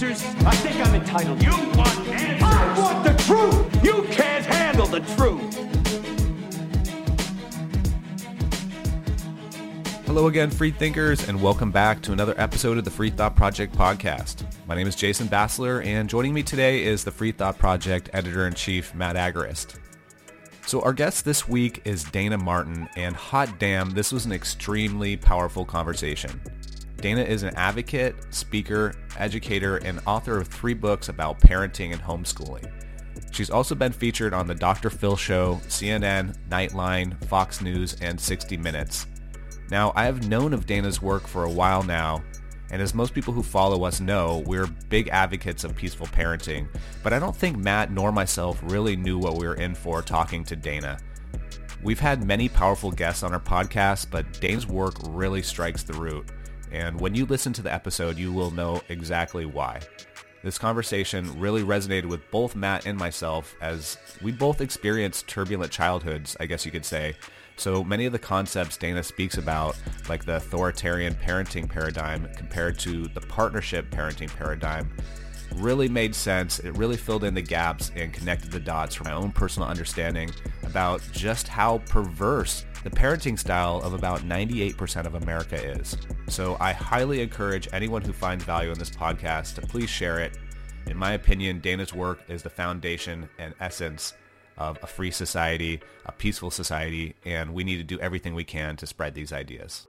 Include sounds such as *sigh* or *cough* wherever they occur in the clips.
Answers? I think I'm entitled. You want answers? I want the truth! You can't handle the truth! Hello again, free thinkers, and welcome back to another episode of the Free Thought Project podcast. My name is Jason Bassler, and joining me today is the Free Thought Project editor-in-chief, Matt Agorist. So our guest this week is Dayna Martin, and hot damn, this was an extremely powerful conversation. Dayna is an advocate, speaker, educator, and author of three books about parenting and homeschooling. She's also been featured on The Dr. Phil Show, CNN, Nightline, Fox News, and 60 Minutes. Now, I have known of Dayna's work for a while now, and as most people who follow us know, we're big advocates of peaceful parenting, but I don't think Matt nor myself really knew what we were in for talking to Dayna. We've had many powerful guests on our podcast, but Dayna's work really strikes the root, and when you listen to the episode, you will know exactly why. This conversation really resonated with both Matt and myself as we both experienced turbulent childhoods, I guess you could say, so many of the concepts Dayna speaks about, like the authoritarian parenting paradigm compared to the partnership parenting paradigm, really made sense. It really filled in the gaps and connected the dots from my own personal understanding about just how perverse the parenting style of about 98% of America is. So I highly encourage anyone who finds value in this podcast to please share it. In my opinion, Dayna's work is the foundation and essence of a free society, a peaceful society, and we need to do everything we can to spread these ideas.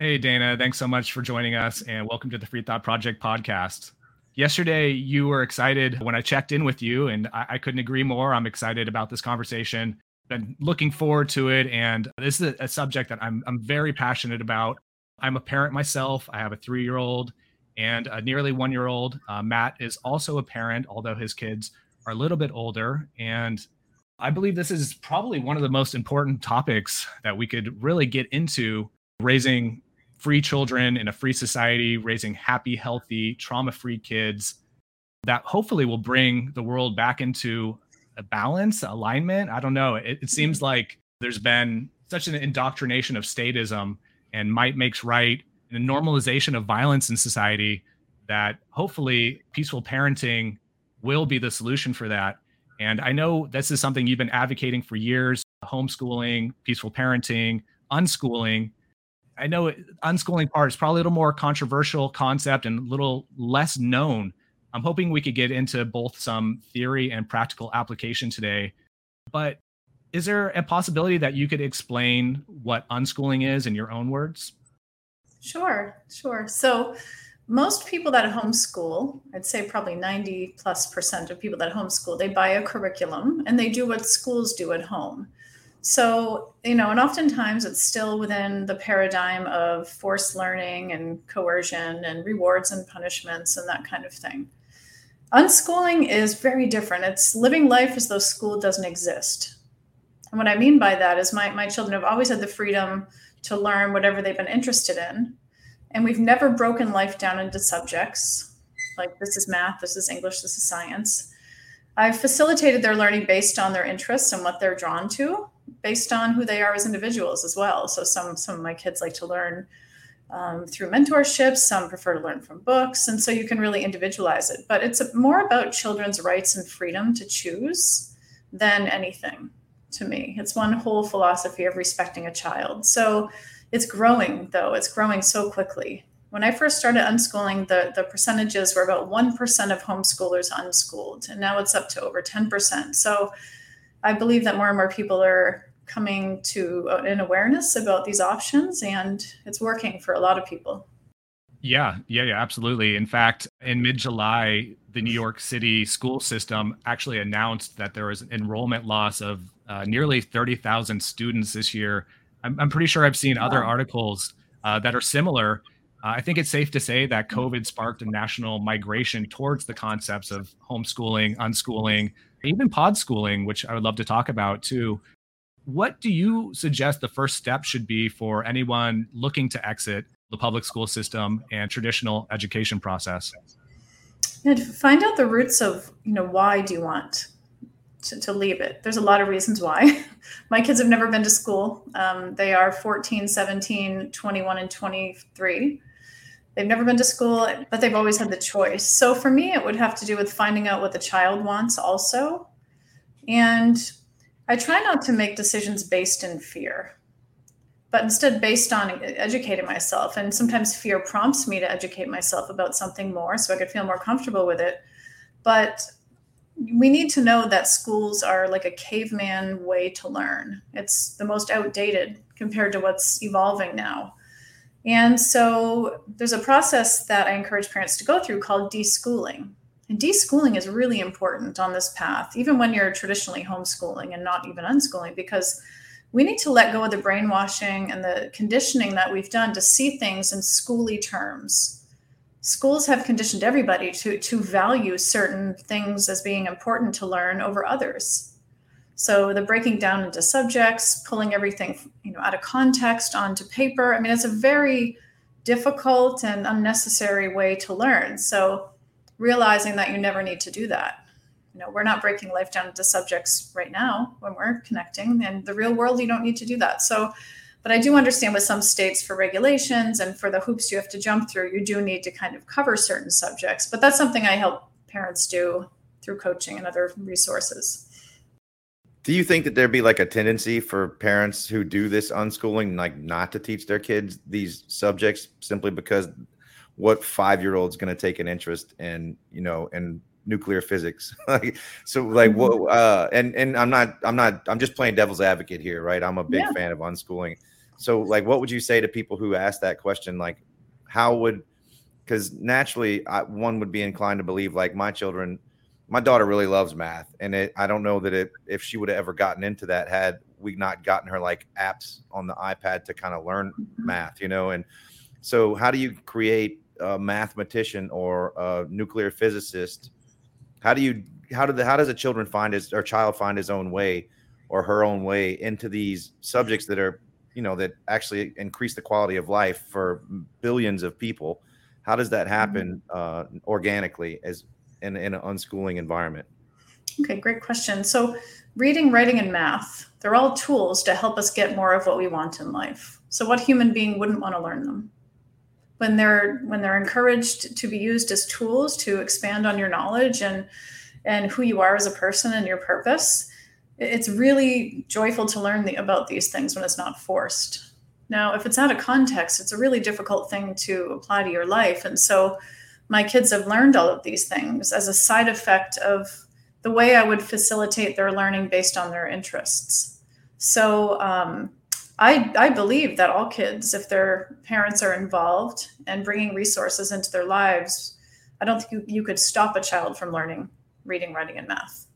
Hey, Dayna, thanks so much for joining us and welcome to the Free Thought Project podcast. Yesterday, you were excited when I checked in with you, and I, I couldn't agree more. I'm excited about this conversation been looking forward to it. And this is a, subject that I'm, I'm very passionate about. I'm a parent myself. I have a three year old and a nearly one year old. Uh, Matt is also a parent, although his kids are a little bit older. And I believe this is probably one of the most important topics that we could really get into raising free children in a free society, raising happy, healthy, trauma free kids that hopefully will bring the world back into a balance, alignment. I don't know. It, it seems mm-hmm. like there's been such an indoctrination of statism and might makes right and a normalization of violence in society that hopefully peaceful parenting will be the solution for that. And I know this is something you've been advocating for years homeschooling, peaceful parenting, unschooling. I know unschooling part is probably a little more controversial concept and a little less known I'm hoping we could get into both some theory and practical application today. But is there a possibility that you could explain what unschooling is in your own words? Sure, sure. So, most people that homeschool, I'd say probably 90 plus percent of people that homeschool, they buy a curriculum and they do what schools do at home. So, you know, and oftentimes it's still within the paradigm of forced learning and coercion and rewards and punishments and that kind of thing. Unschooling is very different. It's living life as though school doesn't exist. And what I mean by that is my, my children have always had the freedom to learn whatever they've been interested in. And we've never broken life down into subjects like this is math, this is English, this is science. I've facilitated their learning based on their interests and what they're drawn to, based on who they are as individuals as well. So some some of my kids like to learn um, through mentorships. Some prefer to learn from books. And so you can really individualize it. But it's more about children's rights and freedom to choose than anything to me. It's one whole philosophy of respecting a child. So it's growing, though. It's growing so quickly. When I first started unschooling, the, the percentages were about 1% of homeschoolers unschooled, and now it's up to over 10%. So I believe that more and more people are coming to an awareness about these options and it's working for a lot of people Yeah, yeah, yeah, absolutely. In fact, in mid July, the New York City school system actually announced that there was an enrollment loss of uh, nearly 30,000 students this year. I'm, I'm, pretty sure I've seen other articles uh, that are similar. Uh, I think it's safe to say that COVID sparked a national migration towards the concepts of homeschooling, unschooling, even pod schooling, which I would love to talk about too. What do you suggest the first step should be for anyone looking to exit the public school system and traditional education process? And find out the roots of, you know, why do you want to, to leave it? There's a lot of reasons why. *laughs* My kids have never been to school. Um, they are 14, 17, 21, and 23. They've never been to school, but they've always had the choice. So for me, it would have to do with finding out what the child wants also. And I try not to make decisions based in fear but instead based on educating myself. And sometimes fear prompts me to educate myself about something more so I could feel more comfortable with it. But we need to know that schools are like a caveman way to learn. It's the most outdated compared to what's evolving now. And so there's a process that I encourage parents to go through called deschooling. And deschooling is really important on this path, even when you're traditionally homeschooling and not even unschooling, because we need to let go of the brainwashing and the conditioning that we've done to see things in schooly terms. Schools have conditioned everybody to, to value certain things as being important to learn over others. So the breaking down into subjects, pulling everything you know out of context onto paper. I mean, it's a very difficult and unnecessary way to learn. So realizing that you never need to do that you know we're not breaking life down into subjects right now when we're connecting in the real world you don't need to do that so but i do understand with some states for regulations and for the hoops you have to jump through you do need to kind of cover certain subjects. But that's something i help parents do through coaching and other resources. Do you think that there'd be like a tendency for parents who do this unschooling like not to teach their kids these subjects simply because what five year old's going to take an interest in you know in nuclear physics. *laughs* so like what mm-hmm. uh and and I'm not I'm not I'm just playing devil's advocate here, right? I'm a big yeah. fan of unschooling. So like what would you say to people who ask that question like how would because naturally I, one would be inclined to believe like my children my daughter really loves math and it, i don't know that it, if she would have ever gotten into that had we not gotten her like apps on the ipad to kind of learn mm-hmm. math you know and so how do you create a mathematician or a nuclear physicist how do you how do the how does a children find his or child find his own way or her own way into these subjects that are you know that actually increase the quality of life for billions of people? How does that happen mm-hmm. uh, organically as in, in an unschooling environment? Okay, great question. So, reading, writing, and math, they're all tools to help us get more of what we want in life. So, what human being wouldn't want to learn them? When they're when they're encouraged to be used as tools to expand on your knowledge and and who you are as a person and your purpose it's really joyful to learn the, about these things when it's not forced. Now if it's out of context it's a really difficult thing to apply to your life. And so my kids have learned all of these things as a side effect of the way i would facilitate their learning based on their interests. So um, I, I believe that all kids, if their parents are involved and bringing resources into their lives, I don't think you, you could stop a child from learning reading, writing, and math.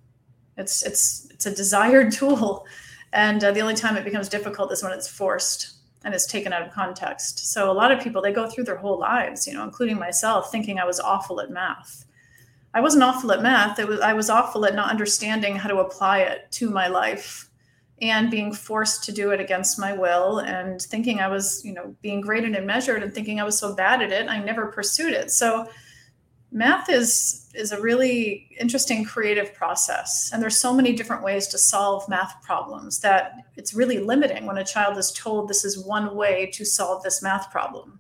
It's it's it's a desired *laughs* tool, and uh, the only time it becomes difficult is when it's forced and it's taken out of context. So a lot of people they go through their whole lives, you know, including myself, thinking I was awful at math. I wasn't awful at math. Was I was awful at not understanding how to apply it to my life and being forced to do it against my will and thinking I was, you know, being graded and measured and thinking I was so bad at it, I never pursued it. So math is is a really interesting creative process and there's so many different ways to solve math problems that it's really limiting when a child is told this is one way to solve this math problem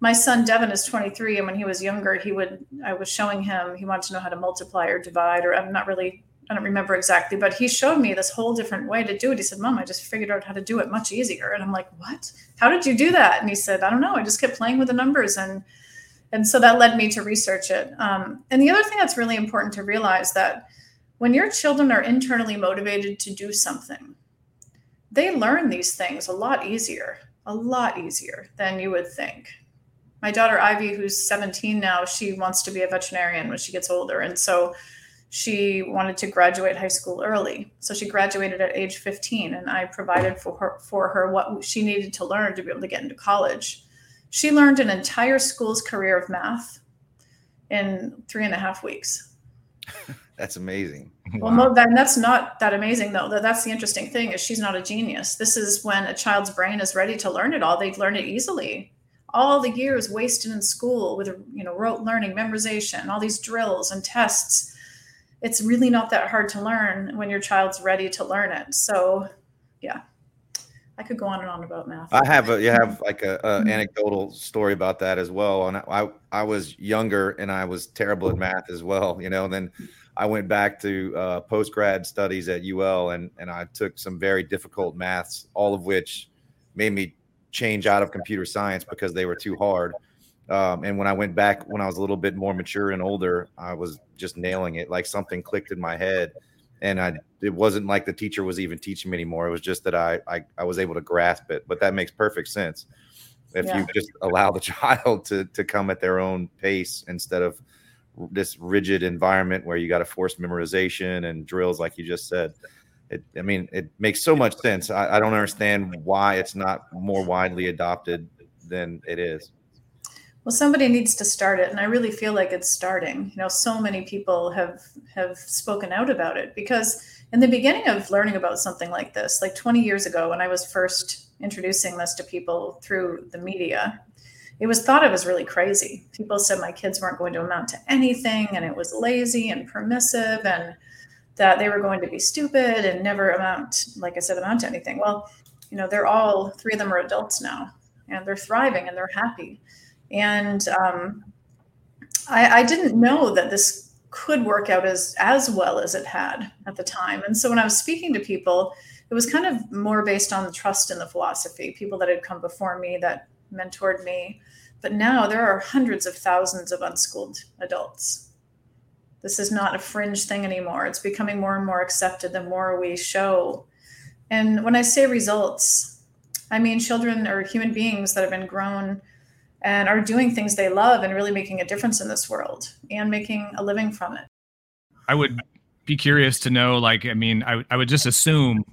my son devin is 23 and when he was younger he would i was showing him he wanted to know how to multiply or divide or i'm not really I don't remember exactly, but he showed me this whole different way to do it. He said, Mom, I just figured out how to do it much easier. And I'm like, What? How did you do that? And he said, I don't know. I just kept playing with the numbers. And and so that led me to research it. Um, and the other thing that's really important to realize that when your children are internally motivated to do something, they learn these things a lot easier, a lot easier than you would think. my daughter Ivy, who's 17 now, she wants to be a veterinarian when she gets older. And so she wanted to graduate high school early. So she graduated at age 15, and I provided for her, for her what she needed to learn to be able to get into college. She learned an entire school's career of math in three and a half weeks. *laughs* That's amazing. Well, no, that, that's not that amazing though. That, that's the interesting thing is she's not a genius. This is when a child's brain is ready to learn it all. They learn it easily. All the years wasted in school with you know rote learning, memorization, all these drills and tests. It's really not that hard to learn when your child's ready to learn it. So, yeah, I could go on and on about math. I have a you have like a, a anecdotal story about that as well. And I I was younger and I was terrible at math as well, you know. And then I went back to uh, post grad studies at UL and and I took some very difficult maths, all of which made me change out of computer science because they were too hard. Um, and when I went back when I was a little bit more mature and older, I was just nailing it. Like something clicked in my head, and I it wasn't like the teacher was even teaching me anymore. It was just that I I, I was able to grasp it. But that makes perfect sense if Yeah. you just allow the *laughs* child to to come at their own pace instead of this rigid environment where you got to force memorization and drills, like you just said. It, I mean, it makes so much sense. I, I don't understand why it's not more widely adopted than it is. Well, somebody needs to start it, and I really feel like it's starting. You know, so many people have have spoken out about it because in the beginning of learning about something like this, like 20 years ago, when I was first introducing this to people through the media, it was thought I was really crazy. People said my kids weren't going to amount to anything, and it was lazy and permissive, and that they were going to be stupid and never amount, like I said, amount to anything. Well, you know, they're all three of them are adults now, and they're thriving and they're happy and um, I, I didn't know that this could work out as as well as it had at the time. And so when I was speaking to people, it was kind of more based on the trust in the philosophy, people that had come before me that mentored me. But now there are hundreds of thousands of unschooled adults. This is not a fringe thing anymore. It's becoming more and more accepted the more we show. And when I say results, I mean children or human beings that have been grown and are doing things they love and really making a difference in this world and making a living from it. I would be curious to know, like, I mean, I, I would just assume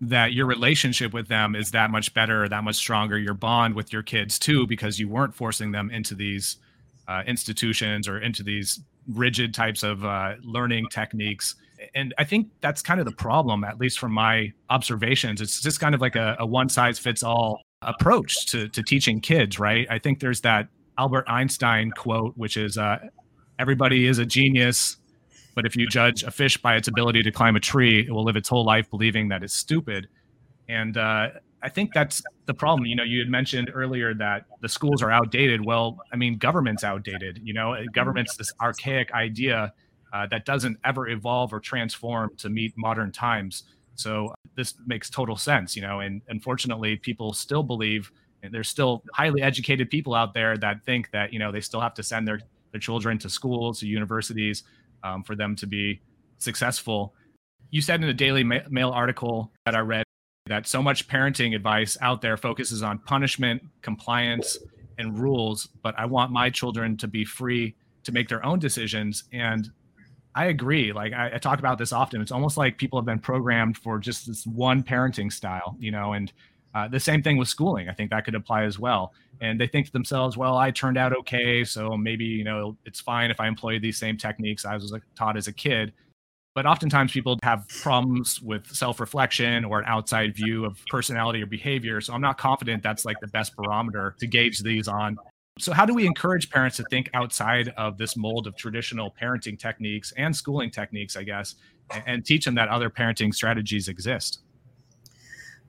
that your relationship with them is that much better, that much stronger, your bond with your kids too, because you weren't forcing them into these uh, institutions or into these rigid types of uh, learning techniques. And I think that's kind of the problem, at least from my observations. It's just kind of like a, a one size fits all approach to, to teaching kids, right? I think there's that Albert Einstein quote, which is uh, everybody is a genius, but if you judge a fish by its ability to climb a tree, it will live its whole life believing that it's stupid. And uh, I think that's the problem. You know, you had mentioned earlier that the schools are outdated. Well, I mean, government's outdated. You know, government's this archaic idea uh, that doesn't ever evolve or transform to meet modern times. So this makes total sense, you know. And unfortunately, people still believe, and there's still highly educated people out there that think that you know they still have to send their their children to schools, to universities, um, for them to be successful. You said in a Daily Ma- Mail article that I read that so much parenting advice out there focuses on punishment, compliance, and rules, but I want my children to be free to make their own decisions. And I agree. Like I, I talk about this often. It's almost like people have been programmed for just this one parenting style, you know, and uh, the same thing with schooling. I think that could apply as well. And they think to themselves, well, I turned out okay. So maybe, you know, it's fine if I employ these same techniques I was taught as a kid. But oftentimes people have problems with self reflection or an outside view of personality or behavior. So I'm not confident that's like the best barometer to gauge these on. So, how do we encourage parents to think outside of this mold of traditional parenting techniques and schooling techniques, I guess, and, and teach them that other parenting strategies exist?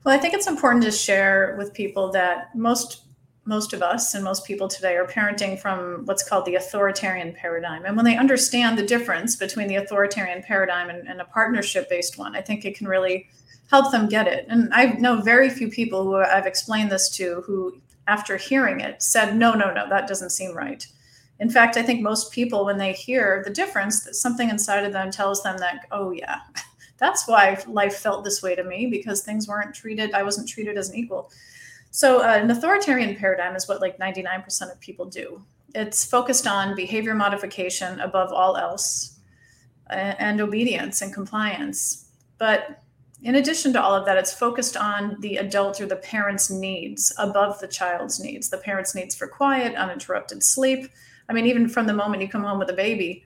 Well, I think it's important to share with people that most most of us and most people today are parenting from what's called the authoritarian paradigm. And when they understand the difference between the authoritarian paradigm and, and a partnership based one, I think it can really help them get it. And I know very few people who I've explained this to who, after hearing it, said, no, no, no, that doesn't seem right. In fact, I think most people, when they hear the difference, that something inside of them tells them that, oh, yeah, *laughs* that's why life felt this way to me because things weren't treated, I wasn't treated as an equal. So, uh, an authoritarian paradigm is what like 99% of people do. It's focused on behavior modification above all else and obedience and compliance. But in addition to all of that, it's focused on the adult or the parent's needs above the child's needs, the parent's needs for quiet, uninterrupted sleep. I mean, even from the moment you come home with a baby,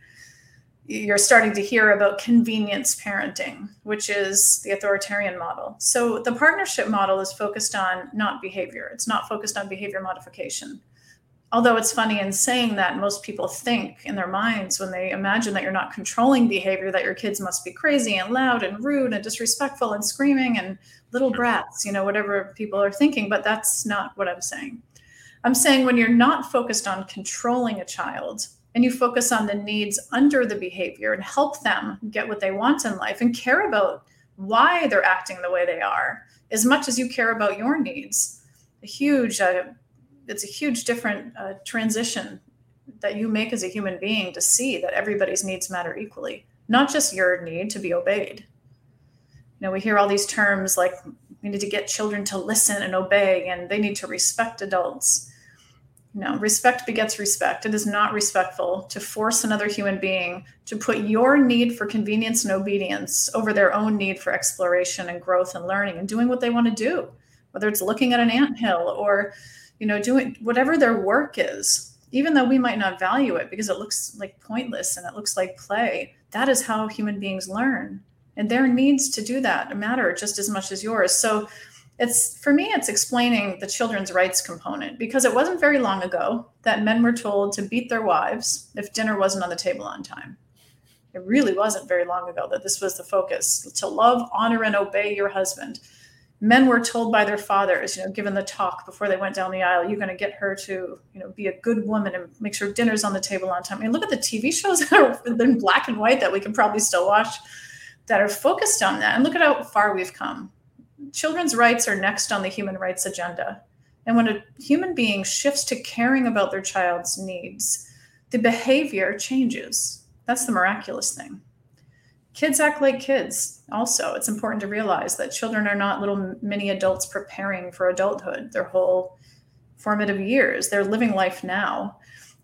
you're starting to hear about convenience parenting, which is the authoritarian model. So the partnership model is focused on not behavior, it's not focused on behavior modification. Although it's funny in saying that, most people think in their minds when they imagine that you're not controlling behavior, that your kids must be crazy and loud and rude and disrespectful and screaming and little brats, you know, whatever people are thinking. But that's not what I'm saying. I'm saying when you're not focused on controlling a child, and you focus on the needs under the behavior and help them get what they want in life and care about why they're acting the way they are as much as you care about your needs a huge uh, it's a huge different uh, transition that you make as a human being to see that everybody's needs matter equally not just your need to be obeyed you know we hear all these terms like we need to get children to listen and obey and they need to respect adults no, respect begets respect. It is not respectful to force another human being to put your need for convenience and obedience over their own need for exploration and growth and learning and doing what they want to do, whether it's looking at an ant hill or, you know, doing whatever their work is, even though we might not value it because it looks like pointless and it looks like play. That is how human beings learn. And their needs to do that matter just as much as yours. So it's for me it's explaining the children's rights component because it wasn't very long ago that men were told to beat their wives if dinner wasn't on the table on time it really wasn't very long ago that this was the focus to love honor and obey your husband men were told by their fathers you know given the talk before they went down the aisle you're going to get her to you know be a good woman and make sure dinner's on the table on time i mean look at the tv shows *laughs* that are in black and white that we can probably still watch that are focused on that and look at how far we've come children's rights are next on the human rights agenda. And when a human being shifts to caring about their child's needs, the behavior changes. That's the miraculous thing. Kids act like kids. Also, it's important to realize that children are not little mini adults preparing for adulthood their whole formative years. They're living life now.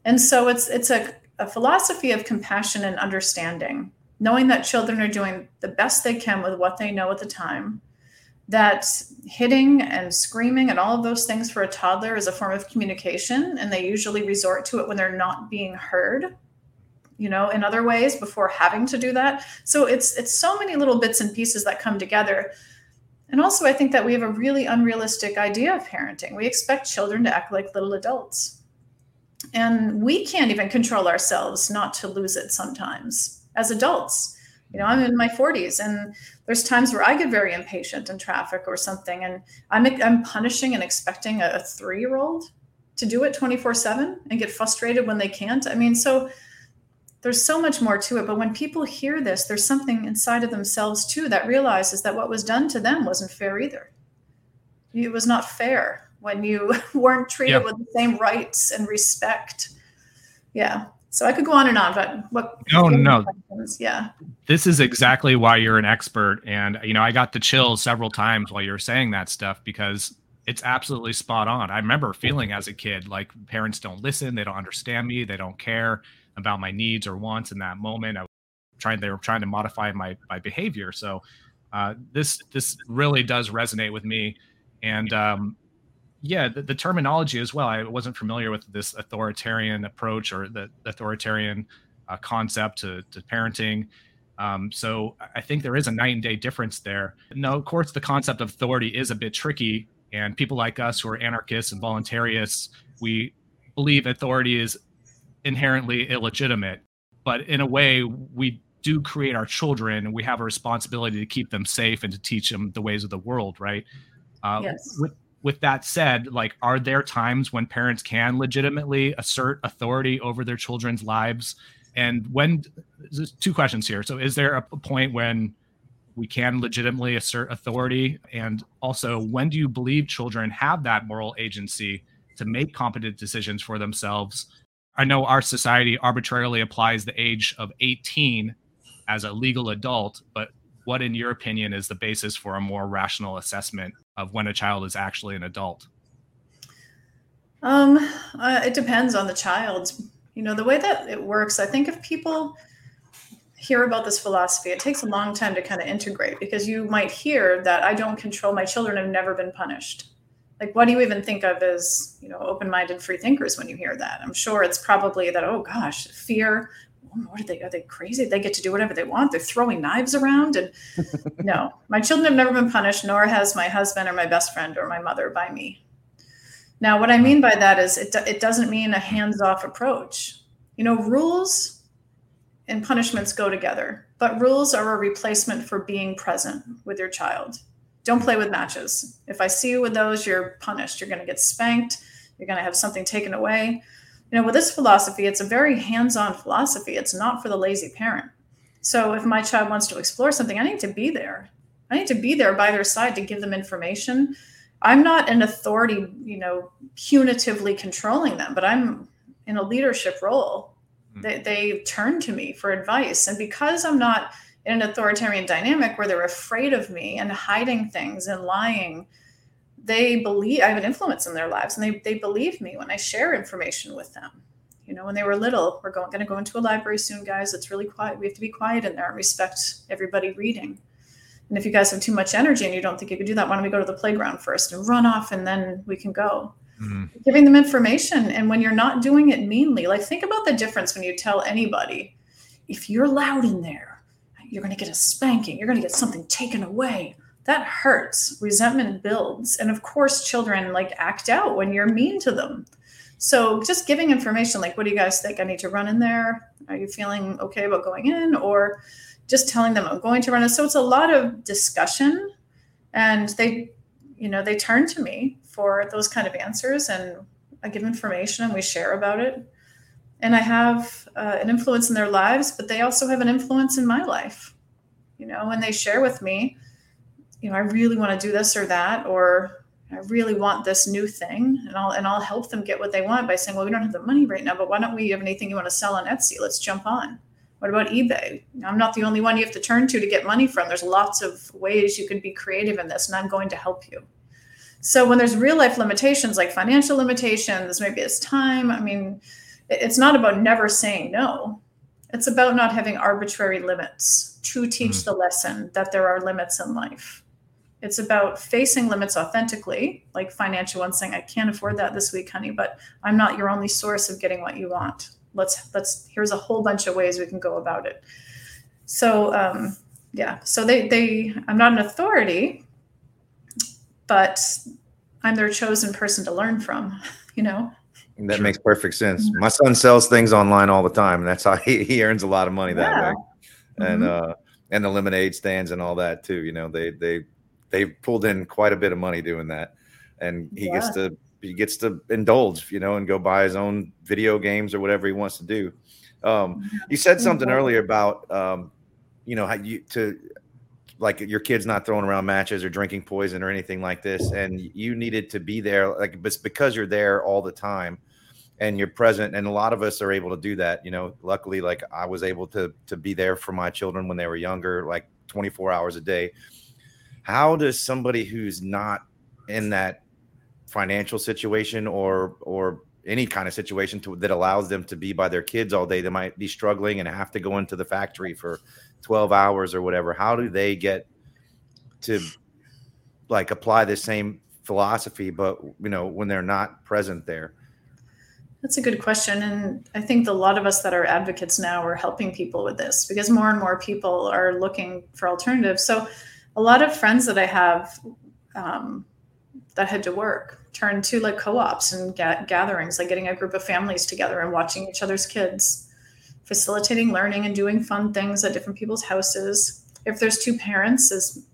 And so it's it's a, a philosophy of compassion and understanding, knowing that children are doing the best they can with what they know at the time that hitting and screaming and all of those things for a toddler is a form of communication and they usually resort to it when they're not being heard you know in other ways before having to do that. So it's it's so many little bits and pieces that come together. And also i think that we have a really unrealistic idea of parenting. We expect children to act like little adults. And we can't even control ourselves not to lose it sometimes as adults. You know i'm in my 40s and there's times where i get very impatient in traffic or something and i'm, I'm punishing and expecting a, a three-year-old to do it 24 7 and get frustrated when they can't. I mean so there's so much more to it but when people hear this there's something inside of themselves too that realizes that what was done to them wasn't fair either it was not fair when you *laughs* weren't treated yeah. with the same rights and respect yeah so I could go on and on, but what? No, no. Questions? Yeah. This is exactly why you're an expert, and you know I got the chills several times while you were saying that stuff because it's absolutely spot on. I remember feeling as a kid like parents don't listen, they don't understand me, they don't care about my needs or wants in that moment. I was trying they were trying to modify my my behavior. So uh, this this really does resonate with me, and um, yeah, the, the, terminology as well. I wasn't familiar with this authoritarian approach or the authoritarian uh, concept to, to parenting. Um, so I think there is a night and day difference there. No, of course, the concept of authority is a bit tricky, and people like us who are anarchists and voluntarists, we believe authority is inherently illegitimate. But in a way, we do create our children, and we have a responsibility to keep them safe and to teach them the ways of the world, right? Uh, yes. With, with that said, like, are there times when parents can legitimately assert authority over their children's lives? And when, there's two questions here. So, is there a point when we can legitimately assert authority? And also, when do you believe children have that moral agency to make competent decisions for themselves? I know our society arbitrarily applies the age of 18 as a legal adult, but what, in your opinion, is the basis for a more rational assessment of when a child is actually an adult? Um, uh, it depends on the child. You know, the way that it works, I think if people hear about this philosophy, it takes a long time to kind of integrate because you might hear that I don't control my children I've never been punished. Like, what do you even think of as, you know, open minded free thinkers when you hear that? I'm sure it's probably that, oh gosh, fear. Oh, what are they? Are they crazy? They get to do whatever they want. They're throwing knives around. And *laughs* no, my children have never been punished, nor has my husband or my best friend or my mother by me. Now, what I mean by that is it, it doesn't mean a hands off approach. You know, rules and punishments go together, but rules are a replacement for being present with your child. Don't play with matches. If I see you with those, you're punished. You're going to get spanked. You're going to have something taken away. You know, with this philosophy, it's a very hands on philosophy. It's not for the lazy parent. So if my child wants to explore something, I need to be there. I need to be there by their side to give them information I'm not an authority, you know, punitively controlling them, but I'm in a leadership role. Mm-hmm. They, they turn to me for advice. And because I'm not in an authoritarian dynamic where they're afraid of me and hiding things and lying, they believe I have an influence in their lives and they, they believe me when I share information with them. You know, when they were little, we're going, going to go into a library soon, guys. It's really quiet. We have to be quiet in there and respect everybody reading. And if you guys have too much energy and you don't think you could do that, why don't we go to the playground first and run off and then we can go? Mm-hmm. Giving them information. And when you're not doing it meanly, like think about the difference when you tell anybody, if you're loud in there, you're going to get a spanking, you're going to get something taken away. That hurts. Resentment builds. And of course, children like act out when you're mean to them. So just giving information like, what do you guys think? I need to run in there. Are you feeling okay about going in? Or, just telling them I'm going to run it. So it's a lot of discussion, and they, you know, they turn to me for those kind of answers, and I give information and we share about it. And I have uh, an influence in their lives, but they also have an influence in my life. You know, when they share with me, you know, I really want to do this or that, or I really want this new thing, and I'll and I'll help them get what they want by saying, well, we don't have the money right now, but why don't we have anything you want to sell on Etsy? Let's jump on what about eBay? I'm not the only one you have to turn to to get money from. There's lots of ways you could be creative in this, and I'm going to help you. So when there's real life limitations like financial limitations, maybe it's time. I mean, it's not about never saying no. It's about not having arbitrary limits to teach mm-hmm. the lesson that there are limits in life. It's about facing limits authentically, like financial ones saying, I can't afford that this week, honey, but I'm not your only source of getting what you want let's let's here's a whole bunch of ways we can go about it so um yeah so they they i'm not an authority but i'm their chosen person to learn from *laughs* you know that makes perfect sense my son sells things online all the time and that's how *laughs* he, he earns a lot of money that yeah. way and mm-hmm. uh and the lemonade stands and all that too you know they they they pulled in quite a bit of money doing that and he yeah. gets to he gets to indulge, you know, and go buy his own video games or whatever he wants to do. Um, mm-hmm. you said something earlier about, um, you know, how you to like your kids not throwing around matches or drinking poison or anything like this, and you needed to be there, like, but because you're there all the time and you're present, and a lot of us are able to do that. You know, luckily, like I was able to to be there for my children when they were younger, like 24 hours a day. How does somebody who's not in that financial situation or or any kind of situation to, that allows them to be by their kids all day. They might be struggling and have to go into the factory for 12 hours or whatever. How do they get to like apply the same philosophy, but you know, when they're not present there? That's a good question. And I think a lot of us that are advocates now are helping people with this because more and more people are looking for alternatives. So a lot of friends that I have um, that had to work turned to like co-ops and ga- gatherings like getting a group of families together and watching each other's kids facilitating learning and doing fun things at different people's houses. If there's two parents as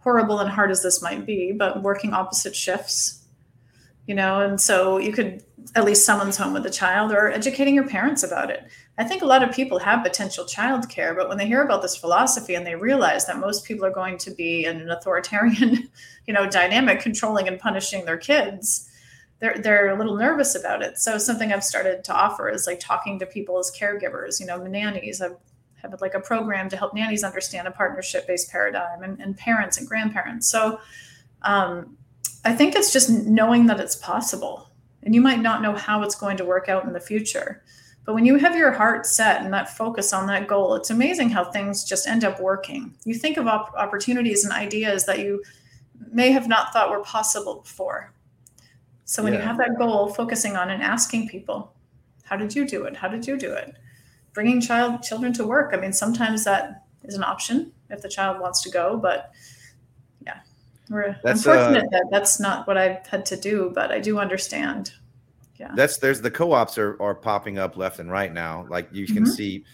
horrible and hard as this might be but working opposite shifts you know and so you could at least someone's home with a child or educating your parents about it I think a lot of people have potential child care but when they hear about this philosophy and they realize that most people are going to be in an authoritarian, *laughs* you know, dynamic, controlling and punishing their kids, they're they're a little nervous about it. So something I've started to offer is like talking to people as caregivers, you know, nannies. I've have like a program to help nannies understand a partnership-based paradigm and, and parents and grandparents. So um, I think it's just knowing that it's possible and you might not know how it's going to work out in the future. But when you have your heart set and that focus on that goal, it's amazing how things just end up working. You think of op- opportunities and ideas that you may have not thought were possible before. So when you have that goal, focusing on and asking people, how did you do it? How did you do it? Bringing child children to work. I mean, sometimes that is an option if the child wants to go, but yeah, we're That's, uh, unfortunate that that's not what I've had to do, but I do understand. Yeah. That's there's the co-ops are, are popping up left and right now. Like you can Mhm. see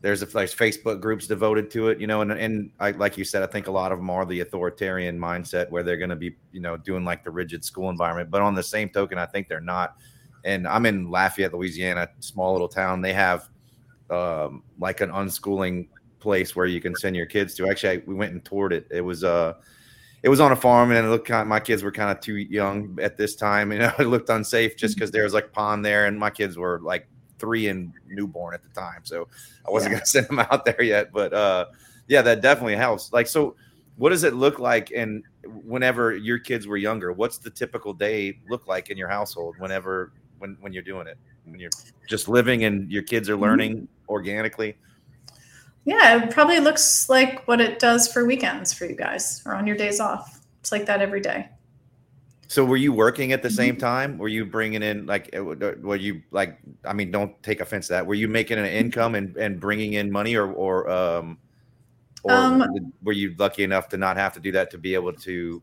there's a there's Facebook groups devoted to it, you know, and and I, like you said, I think a lot of them are the authoritarian mindset where they're going to be, you know, doing like the rigid school environment. But on the same token, I think they're not. And I'm in Lafayette, Louisiana, small little town. They have um, like an unschooling place where you can send your kids to. Actually, I, we went and toured it. It was uh it was on a farm and it looked kind of, my kids were kind of too young at this time. *laughs* You know, it looked unsafe just because there was like pond there and my kids were like three and newborn at the time. So I wasn't Yeah. gonna *laughs* send them out there yet. But uh yeah, that definitely helps. Like so what does it look like and whenever your kids were younger, what's the typical day look like in your household whenever when when you're doing it? When you're just living and your kids are learning organically? Yeah, it probably looks like what it does for weekends for you guys or on your days off. It's like that every day. So were you working at the Mm-hmm. same time? Were you bringing in like uh, were you like I mean don't take offense to that. Were you making an income and, and bringing in money or or um or Um, were you lucky enough to not have to do that to be able to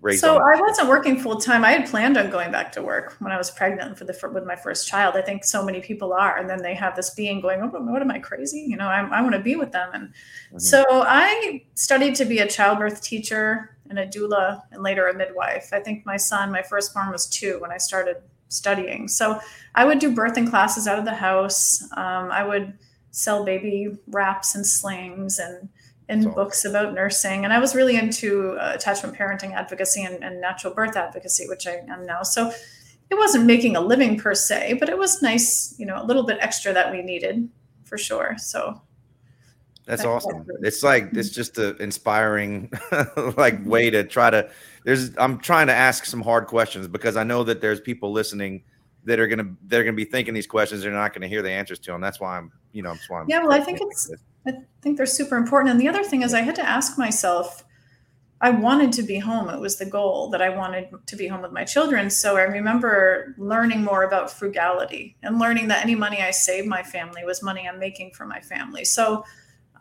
raise So I wasn't working full time. I had planned on going back to work when I was pregnant for the with my first child. I think so many people are, and then they have this being going, "Oh, what am I crazy?" You know, I, I want to be with them. And Mhm. so I studied to be a childbirth teacher and a doula, and later a midwife. I think my son, my firstborn, was two when I started studying. So I would do birthing classes out of the house. Um, I would sell baby wraps and slings and in books about nursing. And I was really into uh, attachment parenting advocacy and, and natural birth advocacy, which I am now. So it wasn't making a living per se, but it was nice, you know, a little bit extra that we needed for sure. So That's That's awesome. It's like it's just an inspiring *laughs* like way to try to there's I'm trying to ask some hard questions because I know that there's people listening that are gonna they're gonna be thinking these questions they're not gonna hear the answers to them. That's why I'm you know I'm Yeah, well, I think it's- I think they're super important. And the other thing is, I had to ask myself, I wanted to be home. It was the goal that I wanted to be home with my children. So I remember learning more about frugality and learning that any money I saved my family was money I'm making for my family. So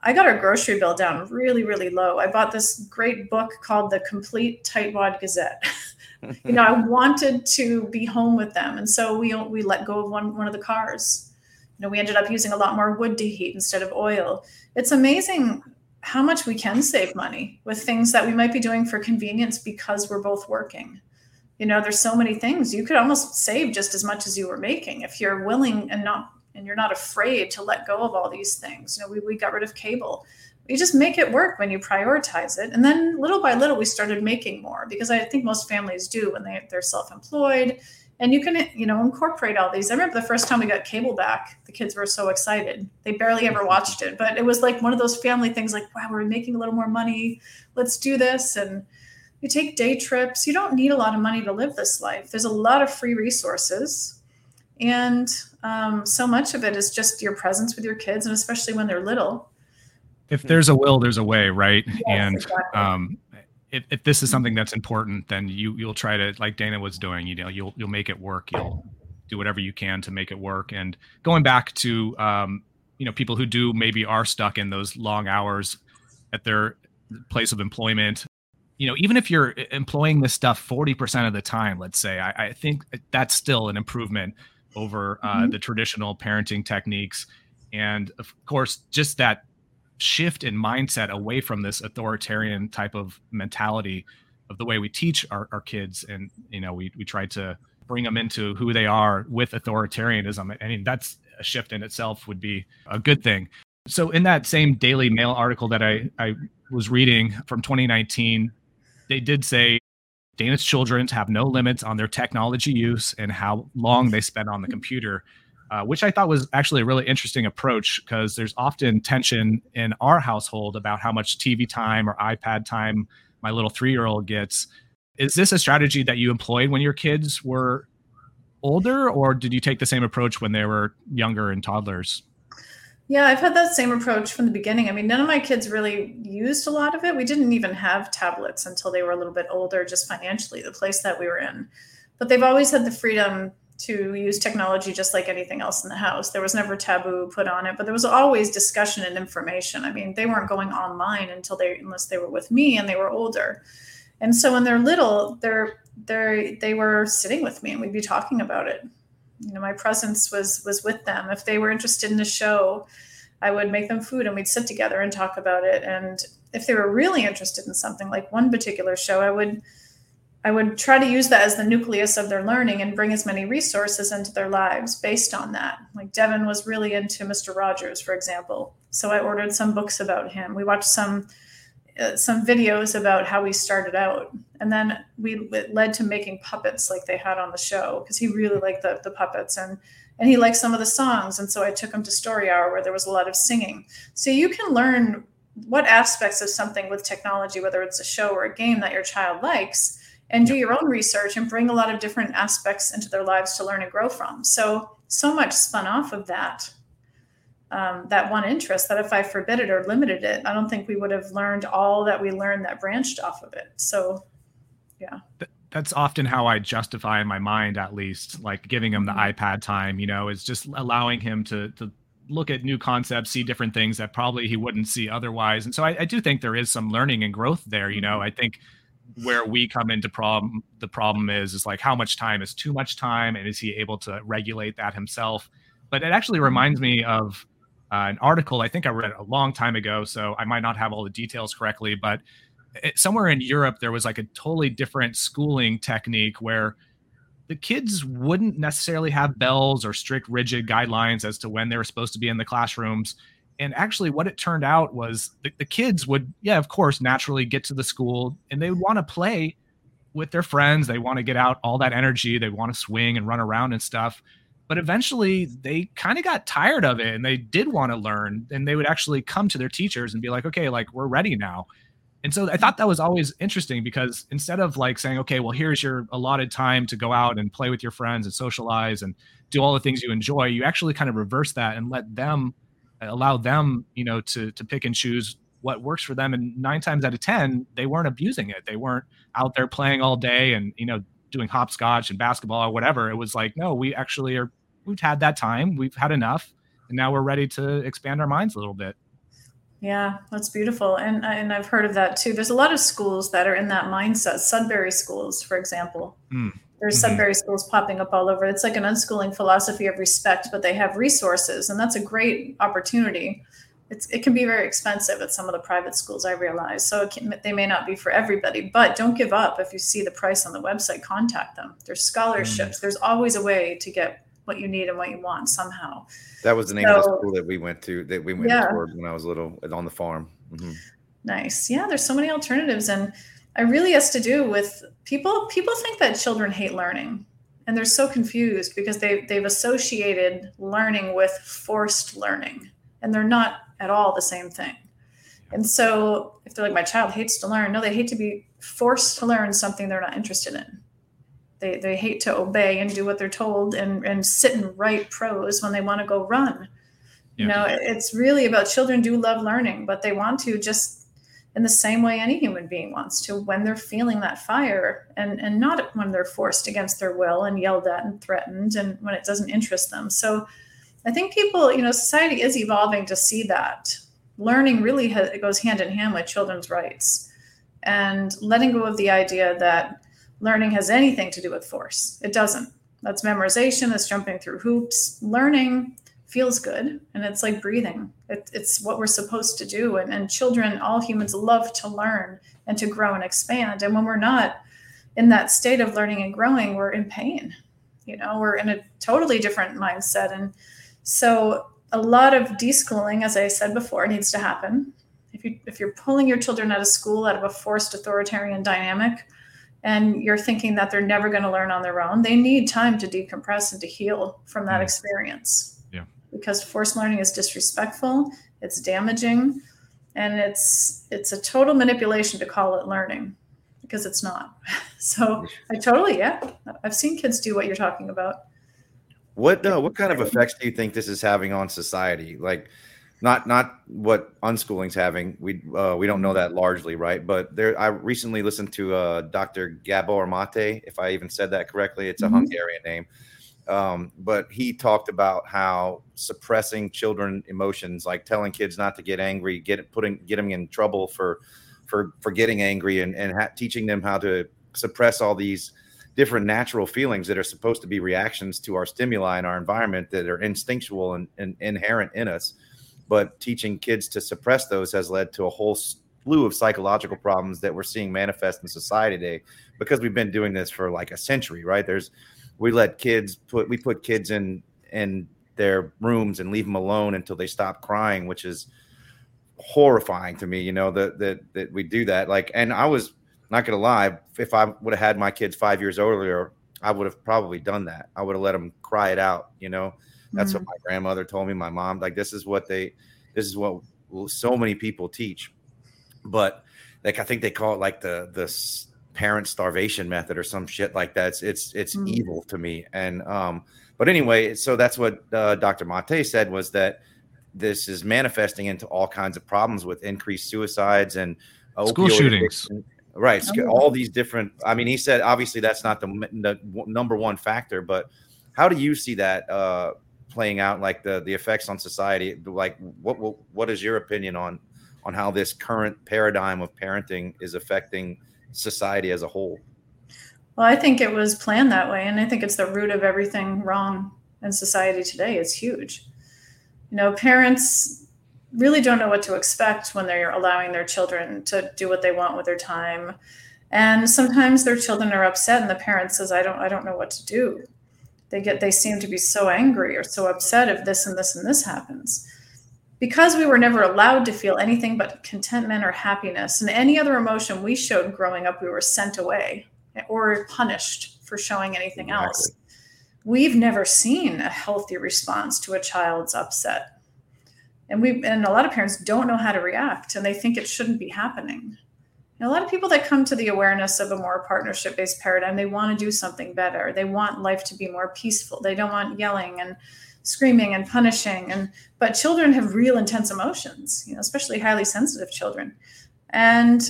I got our grocery bill down really, really low. I bought this great book called The Complete Tightwad Gazette. *laughs* you know, I wanted to be home with them. And so we we let go of one one of the cars. You know, we ended up using a lot more wood to heat instead of oil. It's amazing how much we can save money with things that we might be doing for convenience because we're both working. You know, there's so many things you could almost save just as much as you were making if you're willing and not and you're not afraid to let go of all these things. You know, we, we got rid of cable. You just make it work when you prioritize it. And then little by little, we started making more because I think most families do when they, they're self employed and you can you know incorporate all these. I remember the first time we got cable back the kids were so excited. They barely ever watched it but it was like one of those family things like wow we're making a little more money. Let's do this. And you take day trips. You don't need a lot of money to live this life. There's a lot of free resources. And um, so much of it is just your presence with your kids and especially when they're little. If there's a will, there's a way, right? Yes, and exactly. um, if, if this is something that's important, then you you'll try to like Dayna was doing. You know, you'll you'll make it work. You'll do whatever you can to make it work. And going back to um, you know people who do maybe are stuck in those long hours at their place of employment. You know, even if you're employing this stuff forty percent of the time, let's say, I, I think that's still an improvement over uh, Mhm. the traditional parenting techniques. And of course, just that shift in mindset away from this authoritarian type of mentality of the way we teach our, our kids and you know we, we try to bring them into who they are with authoritarianism. I mean that's a shift in itself would be a good thing. So in that same daily mail article that i, I was reading from 2019 they did say Dayna's children have no limits on their technology use and how long they spend on the computer uh, which I thought was actually a really interesting approach because there's often tension in our household about how much TV time or iPad time my little three year old gets. Is this a strategy that you employed when your kids were older, or did you take the same approach when they were younger and toddlers? Yeah, I've had that same approach from the beginning. I mean, none of my kids really used a lot of it. We didn't even have tablets until they were a little bit older, just financially, the place that we were in. But they've always had the freedom to use technology just like anything else in the house. There was never taboo put on it, but there was always discussion and information. I mean, they weren't going online until they unless they were with me and they were older. And so when they're little, they're they they were sitting with me and we'd be talking about it you know my presence was was with them if they were interested in a show i would make them food and we'd sit together and talk about it and if they were really interested in something like one particular show i would i would try to use that as the nucleus of their learning and bring as many resources into their lives based on that. Like devin was really into mr rogers for example. So i ordered some books about him. We watched some uh, some videos about how we started out. And then we it led to making puppets like they had on the show because he really liked the, the puppets and and he liked some of the songs. And so i took him to story hour where there was a lot of singing. So you can learn what aspects of something with technology whether it's a show or a game that your child likes and do your own research and bring a lot of different aspects into their lives to learn and grow from so so much spun off of that um, that one interest that if I forbid it or limited it, I don't think we would have learned all that we learned that branched off of it. So, yeah. That's often how I justify in my mind, at least, like giving him the mm-hmm. iPad time, you know, is just allowing him to, to look at new concepts, see different things that probably he wouldn't see otherwise. And so I, I do think there is some learning and growth there. You know, mm-hmm. I think where we come into problem, the problem is, is like how much time is too much time and is he able to regulate that himself? But it actually reminds me of, uh, an article I think I read a long time ago, so I might not have all the details correctly, but it, somewhere in Europe there was like a totally different schooling technique where the kids wouldn't necessarily have bells or strict rigid guidelines as to when they were supposed to be in the classrooms and actually what it turned out was the, the kids would yeah of course naturally get to the school and they would want to play with their friends. They want to get out all that energy. They want to swing and run around and stuff. But eventually they kind of got tired of it and they did want to learn. And they would actually come to their teachers and be like okay like we're ready now. And so i thought that was always interesting because instead of like saying okay well here's your allotted time to go out and play with your friends and socialize and do all the things you enjoy you actually kind of reverse that and let them allow them you know to to pick and choose what works for them and nine times out of ten they weren't abusing it they weren't out there playing all day and you know doing hopscotch and basketball or whatever. It was like, no, we actually are, we've had that time, we've had enough, and now we're ready to expand our minds a little bit. Yeah, that's beautiful. And and I've heard of that too. There's a lot of schools that are in that mindset. Sudbury schools, for example. Mm. There's mm-hmm. Sudbury schools popping up all over. It's like an unschooling philosophy of respect, but they have resources, and that's a great opportunity it's, it can be very expensive at some of the private schools, I realize. So can, they may not be for everybody, but don't give up. If you see the price on the website, contact them. There's scholarships. Mm. There's always a way to get what you need and what you want somehow. That was the name so, of the school that we went to, that we went yeah. toward when I was little on the farm. Mm-hmm. Nice. Yeah, there's so many alternatives. And it really has to do with people. People think that children hate learning and they're so confused because they, they've associated learning with forced learning and they're not at all the same thing. And so if they're like, my child hates to learn, no, they hate to be forced to learn something they're not interested in. They, they hate to obey and do what they're told and, and sit and write prose when they want to go run. Yeah. You know, it's really about children do love learning, but they want to just in the same way any human being wants to when they're feeling that fire and, and not when they're forced against their will and yelled at and threatened and when it doesn't interest them. So I think people, you know, society is evolving to see that learning really has, it goes hand in hand with children's rights and letting go of the idea that learning has anything to do with force. It doesn't. That's memorization, that's jumping through hoops. Learning feels good and it's like breathing. It, it's what we're supposed to do. And, and children, all humans love to learn and to grow and expand. And when we're not in that state of learning and growing, we're in pain. You know, we're in a totally different mindset. And so a lot of deschooling, as I said before, needs to happen. If you if you're pulling your children out of school out of a forced authoritarian dynamic, and you're thinking that they're never going to learn on their own, they need time to decompress and to heal from that mm. experience. Because forced learning is disrespectful, it's damaging, and it's it's a total manipulation to call it learning. because it's not. *laughs* So I totally, yeah, I've seen kids do what you're talking about. What uh, what kind of effects do you think this is having on society? Like, not not what unschooling's having. We uh, we don't know that largely, right? But there, I recently listened to uh, Dr. Gabor Mate, if I even said that correctly. It's a Mhm. Hungarian name, um, but he talked about how suppressing children emotions, like telling kids not to get angry, get putting get them in trouble for for for getting angry, and and ha- teaching them how to suppress all these different natural feelings that are supposed to be reactions to our stimuli in our environment that are instinctual and, and inherent in us. But teaching kids to suppress those has led to a whole slew of psychological problems that we're seeing manifest in society today because we've been doing this for like a century, right? There's we let kids put we put kids in in their rooms and leave them alone until they stop crying, which is horrifying to me, you know, that that that we do that. Like and I was not gonna lie, if I would have had my kids five years earlier, I would have probably done that. I would have let them cry it out. You know, that's what mm-hmm. my grandmother told me. My mom, like, this is what they, this is what so many people teach. But like, I think they call it like the the parent starvation method or some shit like that. It's it's, it's Mm. evil to me. And um, but anyway, so that's what uh, Dr. Mate said was that this is manifesting into all kinds of problems with increased suicides and School opioid shootings. addiction. Right, Oh. all these different. I mean, he said obviously that's not the, the number one factor, but how do you see that uh, playing out? Like the the effects on society. Like, what what what is your opinion on on how this current paradigm of parenting is affecting society as a whole? Well, I think it was planned that way. And I think it's the root of everything wrong in society today. It's huge. You know, parents really don't know what to expect when they're allowing their children to do what they want with their time. And sometimes their children are upset and the parent says, I don't I don't know what to do. They get they seem to be so angry or so upset if this and this and this happens. Because we were never allowed to feel anything but contentment or happiness and any other emotion we showed growing up, we were sent away or punished for showing anything else. We've never seen a healthy response to a child's upset. And we and a lot of parents don't know how to react and they think it shouldn't be happening. And a lot of people that come to the awareness of a more partnership based paradigm, they want to do something better. They want life to be more peaceful. They don't want yelling and screaming and punishing and but children have real intense emotions, you know, especially highly sensitive children. And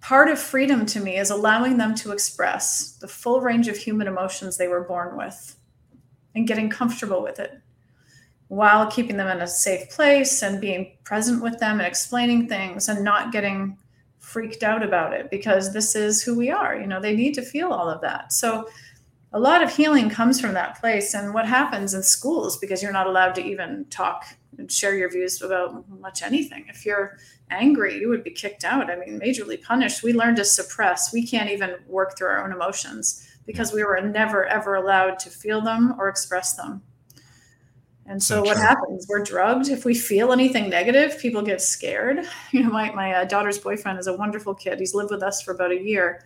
part of freedom to me is allowing them to express the full range of human emotions they were born with and getting comfortable with it while keeping them in a safe place and being present with them and explaining things and not getting freaked out about it because this is who we are you know they need to feel all of that so a lot of healing comes from that place and what happens in schools because you're not allowed to even talk and share your views about much anything if you're angry, you would be kicked out. I mean, majorly punished. We learn to suppress. We can't even work through our own emotions because we were never, ever allowed to feel them or express them. And so, So what happens? We're drugged. If we feel anything negative, people get scared. *laughs* You know, my, my uh, daughter's boyfriend is a wonderful kid. He's lived with us for about a year.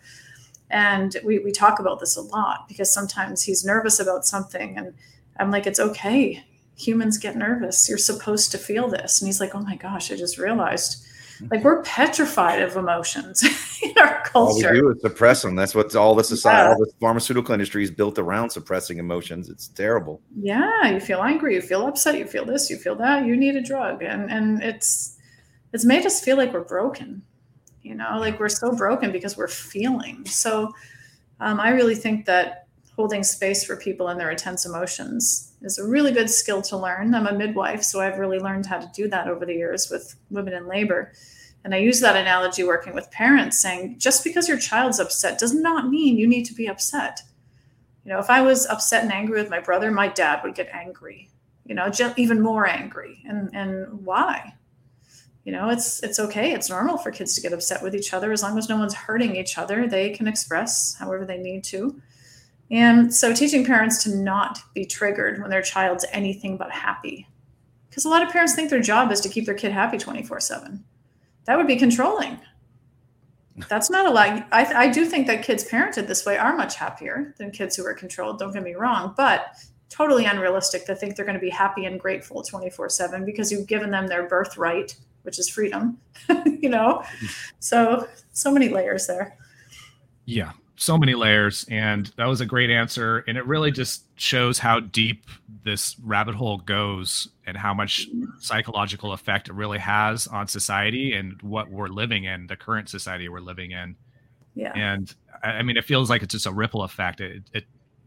And we, we talk about this a lot because sometimes he's nervous about something. And I'm like, it's okay. Humans get nervous. You're supposed to feel this. And he's like, oh my gosh, I just realized like we're petrified of emotions *laughs* in our culture. All we do is suppress them. That's what all the society, Yeah. all the pharmaceutical industry is built around suppressing emotions. It's terrible. Yeah, you feel angry, you feel upset, you feel this, you feel that, you need a drug. And and it's it's made us feel like we're broken. You know, like we're so broken because we're feeling. So um, I really think that holding space for people and their intense emotions is a really good skill to learn. I'm a midwife, so I've really learned how to do that over the years with women in labor. And I use that analogy working with parents saying just because your child's upset does not mean you need to be upset. You know, if I was upset and angry with my brother, my dad would get angry, you know, even more angry. And and why? You know, it's it's okay. It's normal for kids to get upset with each other as long as no one's hurting each other. They can express however they need to. And so teaching parents to not be triggered when their child's anything but happy. Because a lot of parents think their job is to keep their kid happy 24 7. That would be controlling. That's not a lot. I, I do think that kids parented this way are much happier than kids who are controlled. Don't get me wrong, but totally unrealistic to think they're going to be happy and grateful 24 7 because you've given them their birthright, which is freedom, *laughs* you know? So, so many layers there. Yeah, so many layers. And that was a great answer. And it really just shows how deep this rabbit hole goes and how much psychological effect it really has on society and what we're living in, the current society we're living in. Yeah. And I mean, it feels like it's just a ripple effect. It, it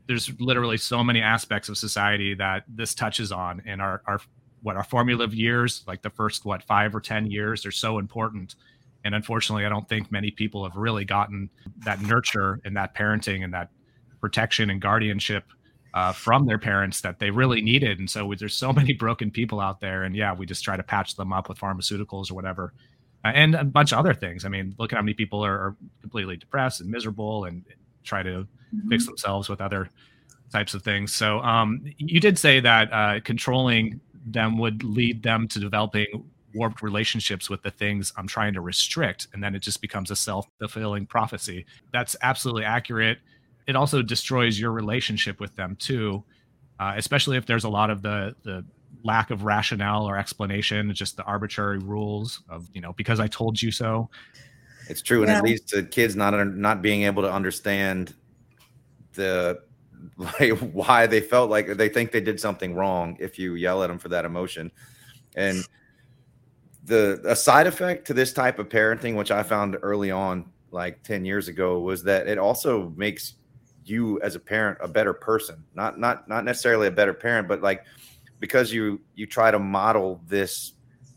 there's literally so many aspects of society that this touches on and our, our what our formative years like the first what five or ten years are so important. And unfortunately i don't think many people have really gotten that nurture and that parenting and that protection and guardianship uh, from their parents that they really needed. And so there's so *laughs* many broken people out there. And yeah we just try to patch them up with pharmaceuticals or whatever. Uh, and a bunch of other things. I mean look at how many people are, are completely depressed and miserable and try to mm-hmm. fix themselves with other types of things. So um, you did say that uh, controlling them would lead them to developing warped relationships with the things I'm trying to restrict. And then it just becomes a self fulfilling prophecy. That's absolutely accurate. It also destroys your relationship with them too, uh, especially if there's a lot of the, the lack of rationale or explanation, just the arbitrary rules of, you know, because I told you so. It's true. And yeah. it leads to kids not, not being able to understand the *laughs* like why they felt like they think they did something wrong if you yell at them for that emotion. And the a side effect to this type of parenting which i found early on like 10 years ago was that it also makes you as a parent a better person. Not not not necessarily a better parent but like because you you try to model this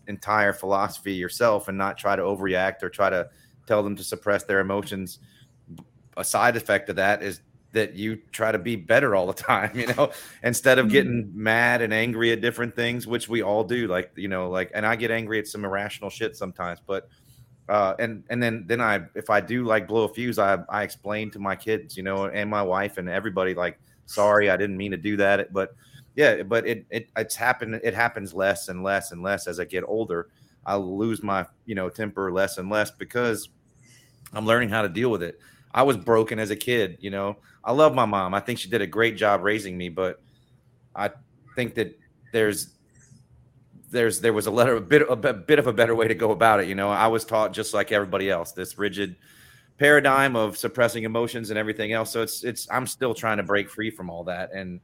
entire philosophy yourself and not try to overreact or try to tell them to suppress their emotions a side effect of that is that you try to be better all the *laughs* time, you know, instead of getting mm-hmm. mad and angry at different things, which we all do. Like, you know, like, and I get angry at some irrational shit sometimes, but, uh, and, and then, then I, if I do like blow a fuse, I, I explain to my kids, you know, and my wife and everybody like, sorry, I didn't mean to do that. But yeah, but it, it, it's happened. It happens less and less and less as I get older. I lose my, you know, temper less and less because I'm learning how to deal with it. I was broken as a kid. You know, I love my mom. I think she did a great job raising me, but I think that there's there's there was a letter a bit a bit of a better way to go about it. You know, I was taught just like everybody else this rigid paradigm of suppressing emotions and everything else. So it's it's I'm still trying to break free from all that and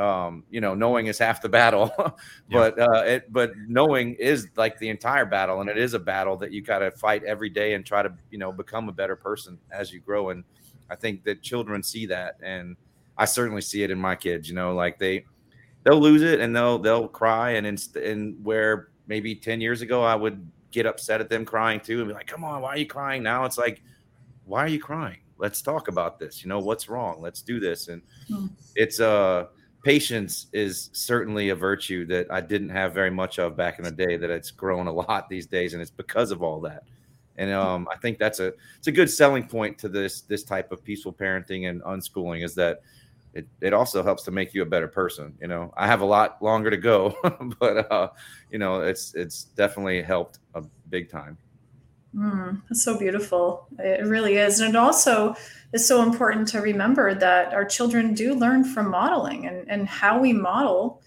um, you know, knowing is half the battle, *laughs* but yeah. uh, it, but knowing is like the entire battle, and it is a battle that you got to fight every day and try to you know become a better person as you grow. And I think that children see that, and I certainly see it in my kids. You know, like they they'll lose it and they'll they'll cry, and in, and where maybe ten years ago I would get upset at them crying too, and be like, "Come on, why are you crying?" Now it's like, "Why are you crying? Let's talk about this. You know, what's wrong? Let's do this." And mm. it's uh patience is certainly a virtue that I didn't have very much of back in the day. That it's grown a lot *laughs* these days, and it's because of all that. And um, I think that's a it's a good selling point to this this type of peaceful parenting and unschooling is that it, it also helps to make you a better person. You know, I have a lot longer to go, *laughs* but uh, you know, it's it's definitely helped a big time. Mm, that's so beautiful. It really is. And it also is so important to remember that our children do learn from modeling and, and how we model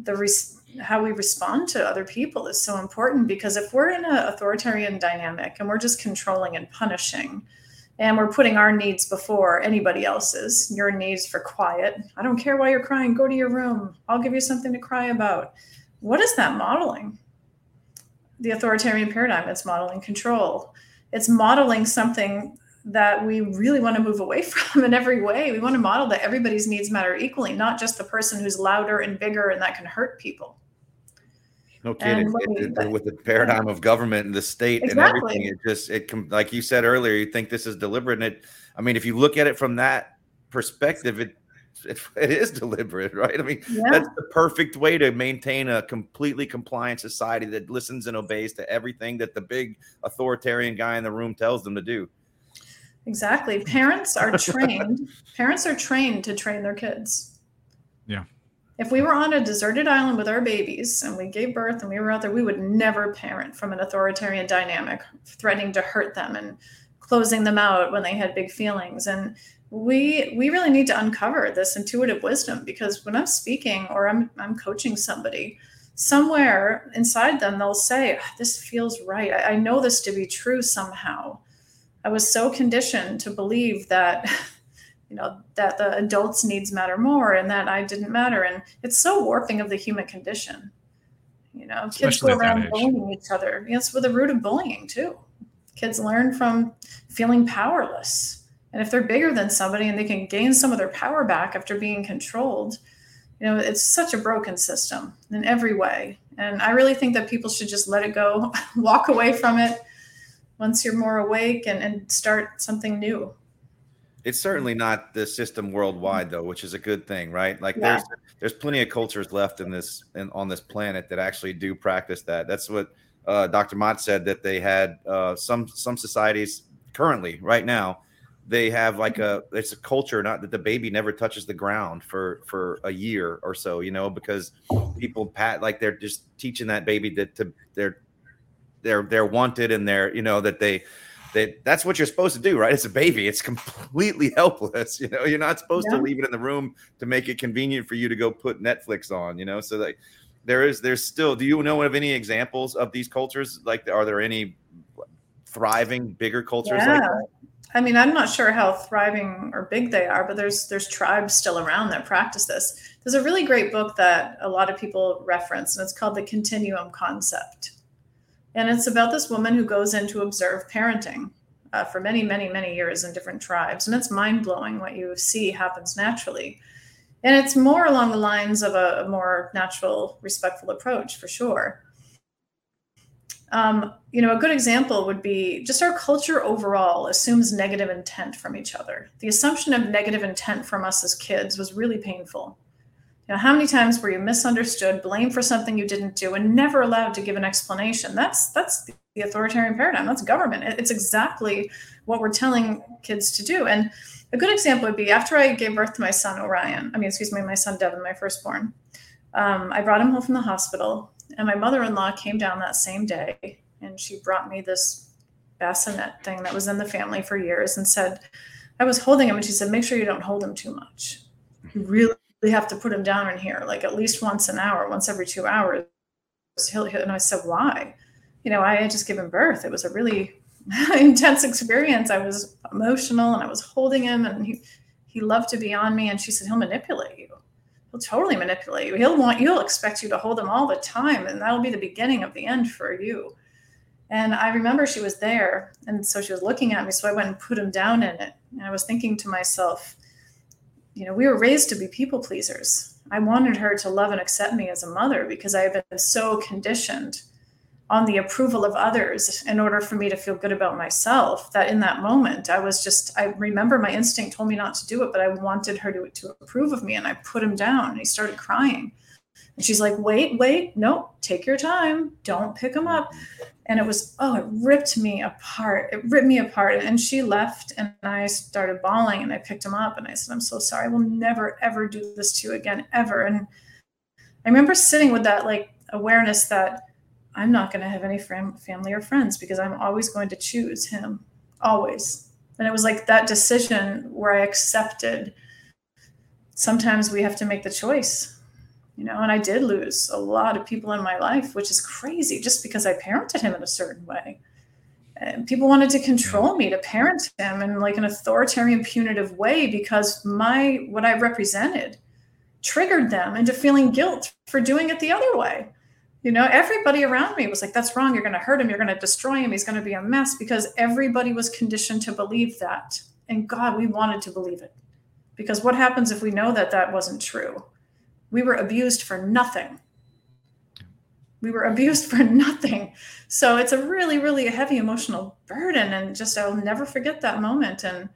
the res- how we respond to other people is so important because if we're in an authoritarian dynamic and we're just controlling and punishing and we're putting our needs before anybody else's your needs for quiet i don't care why you're crying go to your room i'll give you something to cry about what is that modeling the authoritarian paradigm. It's modeling control. It's modeling something that we really want to move away *laughs* from in every way. We want to model that everybody's needs matter equally, not just the person who's louder and bigger and that can hurt people. No kidding. It, it, with the paradigm of government and the state exactly. and everything, it just it like you said earlier, you think this is deliberate. And it, I mean, if you look at it from that perspective, it it, it is deliberate, *laughs* right? I mean, yeah. that's the perfect way to maintain a completely compliant society that listens and obeys to everything that the big authoritarian guy in the room tells them to do. Exactly. Parents are trained. parents are trained to train their kids. Yeah. If we were on a deserted island with our babies and we gave birth and we were out there, we would never parent from an authoritarian dynamic, threatening to hurt them and closing them out when they had big feelings. And we we really need to uncover this intuitive wisdom because when I'm speaking or I'm I'm coaching somebody, somewhere inside them they'll say, ah, "This feels right. I, I know this to be true somehow." I was so conditioned to believe that, *laughs* you know, that the adults' needs matter more and that I didn't matter. And it's so warping of the human condition. You know, kids Especially go around bullying each other. You know, with the root of bullying too. Kids learn from feeling powerless. And if they're bigger than somebody and they can gain some of their power back after being controlled, you know, it's such a broken system in every way. And I really think that people should just let it go, *laughs* walk away from it once you're more awake and, and start something new. It's certainly not the system worldwide though, which is a good thing, right? Like Yeah. there's there's plenty of cultures left in this in, on this planet that actually do practice that. That's what uh, Dr. Mott said that they had uh, some some societies currently right now they have like a it's a culture not that the baby never touches the ground for for a year or so you know because people pat like they're just teaching that baby that to they're they're they're wanted and they're you know that they they that's what you're supposed to do right it's a baby it's *laughs* completely helpless you know you're not supposed Yeah. to leave it in the room to make it convenient for you to go put netflix on you know so like there is there's still do you know of any examples of these cultures like are there any thriving bigger cultures like Yeah. that I mean, I'm not sure how thriving or big they are, but there's there's tribes still around that practice this. There's a really great book that a lot of people reference, and it's called The Continuum Concept. And it's about this woman who goes in to observe parenting uh, for many, many, many years in different tribes. And it's mind blowing what you see happens naturally. And it's more along the lines of a, a more natural, respectful approach for sure. Um, you know, a good example would be just our culture overall assumes negative intent from each other. The assumption of negative intent from us as kids was really painful. You know, how many times were you misunderstood, blamed for something you didn't do, and never allowed to give an explanation? That's that's the authoritarian paradigm. That's government. It's exactly what we're telling kids to do. And a good example would be after I gave birth to my son Orion. I mean, excuse me, my son Devin, my firstborn. Um, I brought him home from the hospital, and my mother-in-law came down that same day, and she brought me this bassinet thing that was in the family for years, and said, I was holding him, and she said, make sure you don't hold him too much. You really have to put him down in here, like at least once an hour, once every two hours. He'll, he'll- and I said, why? You know, I had just given birth. It was a really *laughs* intense experience. I was emotional, and I was holding him, and he he loved to be on me. And she said, he'll manipulate you he'll totally manipulate you. He'll want he'll expect you to hold him all the time, and that'll be the beginning of the end for you. And I remember she was there, and so she was looking at me. So I went and put him down in it, and I was thinking to myself, you know, we were raised to be people pleasers. I wanted her to love and accept me as a mother because I had been so conditioned on the approval of others in order for me to feel good about myself that in that moment i was just i remember my instinct told me not to do it but i wanted her to, to approve of me and i put him down and he started crying and she's like wait wait no take your time don't pick him up. And it was oh it ripped me apart it ripped me apart. And she left and i started bawling and i picked him up and i said i'm so sorry i will never ever do this to you again ever. And i remember sitting with that like awareness that I'm not going to have any fam- family or friends because I'm always going to choose him, always. And it was like that decision where I accepted sometimes we have to make the choice, you know, and I did lose a lot of people in my life, which is crazy just because I parented him in a certain way. And people wanted to control me to parent him in like an authoritarian, punitive way because my what I represented triggered them into feeling guilt for doing it the other way. You know everybody around me was like that's wrong you're going to hurt him you're going to destroy him he's going to be a mess because everybody was conditioned to believe that. And god we wanted to believe it. Because what happens if we know that that wasn't true we were abused for nothing we were abused for *laughs* nothing so it's a really really heavy emotional burden and just i'll never forget that moment and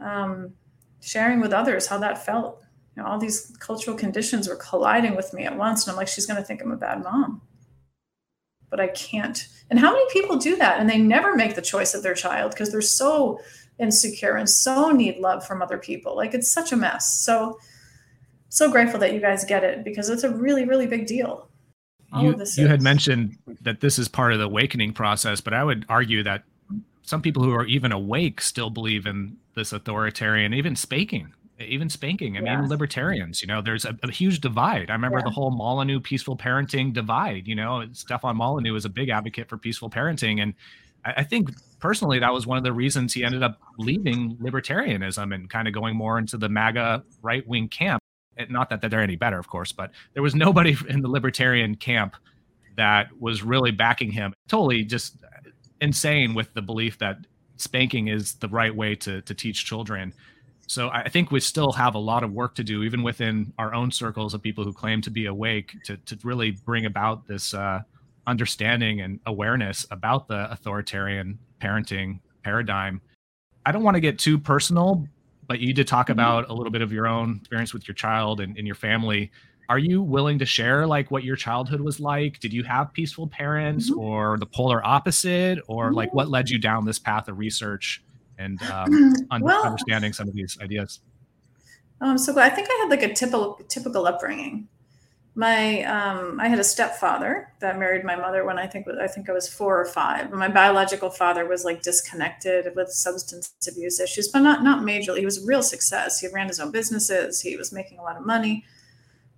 um, sharing with others how that felt you know, all these cultural conditions were colliding with me at once. And I'm like, she's going to think I'm a bad mom. But I can't. And how many people do that? And they never make the choice of their child because they're so insecure and so need love from other people. Like it's such a mess. So, so grateful that you guys get it because it's a really, really big deal. All you, you had mentioned that this is part of the awakening process, but I would argue that some people who are even awake still believe in this authoritarian, even spanking, even spanking. I Yeah. mean, libertarians, you know, there's a, a huge divide. I remember Yeah. the whole Molyneux peaceful parenting divide, you know, Stefan Molyneux was a big advocate for peaceful parenting. And I, I think personally, that was one of the reasons he ended up leaving libertarianism and kind of going more into the MAGA right wing camp. Not that they're any better, of course, but there was nobody *laughs* in the libertarian camp that was really backing him. Totally just insane with the belief that spanking is the right way to, to teach children. So I think we still have a lot of work to do, even within our own circles of people who claim to be awake, to, to really bring about this uh, understanding and awareness about the authoritarian parenting paradigm. I don't want to get too personal, but you did talk mm-hmm. about a little bit of your own experience with your child and, and your family. Are you willing to share like what your childhood was like? Did you have peaceful parents mm-hmm. or the polar opposite? Or mm-hmm. like what led you down this path of research and um, *clears throat* well, understanding some of these ideas? Um, so I think I had like a typical typical upbringing my um, I had a stepfather that married my mother when I think I think I was four or five. My biological father was like disconnected with substance abuse issues, but not not majorly. He was a real success. He ran his own businesses. He was making a lot of money,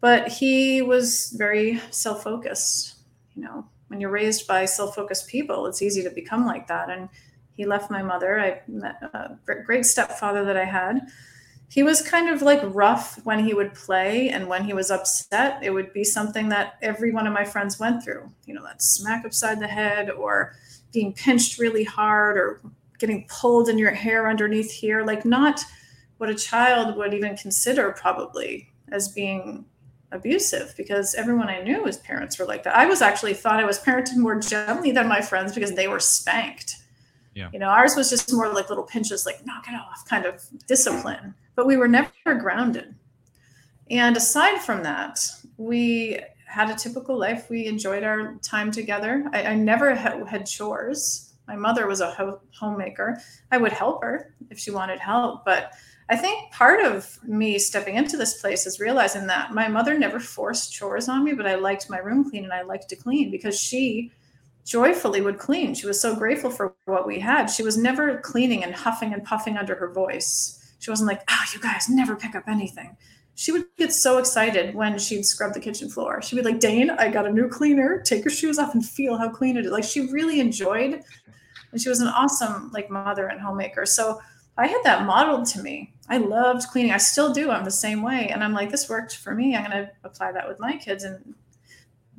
but he was very self focused. You know, when you're raised by self focused people, it's easy to become like that. And he left my mother. I met a great stepfather that I had he was kind of like rough when he would play and when he was upset it would be something that every one of my friends went through you know that smack upside the head or being pinched really hard or getting pulled in your hair underneath here like not what a child would even consider probably as being abusive because everyone I knew his parents were like that. I was actually thought I was parented more gently than my friends because they were spanked. Yeah. You know, ours was just more like little pinches, like knock it off kind of discipline but we were never grounded. And aside from that, we had a typical life. We enjoyed our time together. I, I never ha- had chores. My mother was a ho- homemaker. I would help her if she wanted help. But I think part of me stepping into this place is realizing that my mother never forced chores on me, but I liked my room clean and I liked to clean because she joyfully would clean. She was so grateful for what we had. She was never cleaning and huffing and puffing under her voice she wasn't like, oh, you guys never pick up anything. She would get so excited when she'd scrub the kitchen floor. She'd be like, Dane, I got a new cleaner. Take your shoes off and feel how clean it is. Like she really enjoyed, and she was an awesome like mother and homemaker. So I had that modeled to me. I loved cleaning. I still do. I'm the same way. And I'm like, this worked for me. I'm going to apply that with my kids. And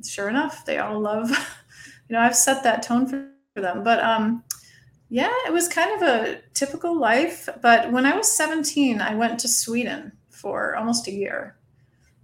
sure enough, they all love, *laughs* you know, I've set that tone for them. But um, yeah, it was kind of a typical life. But when I was 17, I went to Sweden for almost a year.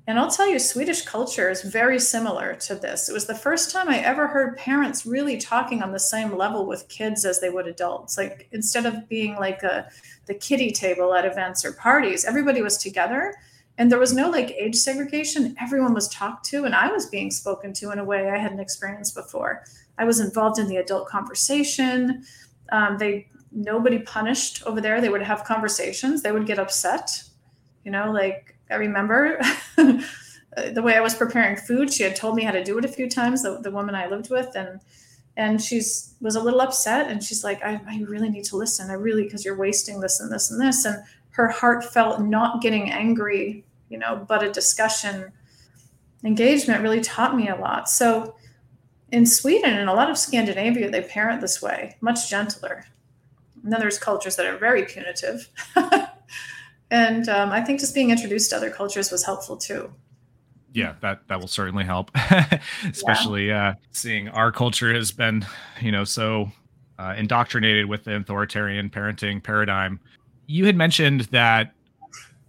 And I'll tell you, Swedish culture is very similar to this. It was the first time I ever heard parents really talking on the same level with kids as they would adults. Like instead of being like a the kiddie table at events or parties, everybody was together and there was no like age segregation. Everyone was talked to, and I was being spoken to in a way I hadn't experienced before. I was involved in the adult conversation. Um, they nobody punished over there. They would have conversations. They would get upset. You know, like I remember *laughs* the way I was preparing food. She had told me how to do it a few times. The, the woman I lived with, and and she's was a little upset. And she's like, I, I really need to listen. I really because you're wasting this and this and this. And her heartfelt not getting angry, you know, but a discussion engagement really taught me a lot. So in Sweden and a lot of Scandinavia, they parent this way, much gentler. And then there's cultures that are very punitive. *laughs* and um, I think just being introduced to other cultures was helpful too. Yeah, that that will certainly help, *laughs* especially yeah. uh, seeing our culture has been, you know, so uh, indoctrinated with the authoritarian parenting paradigm. You had mentioned that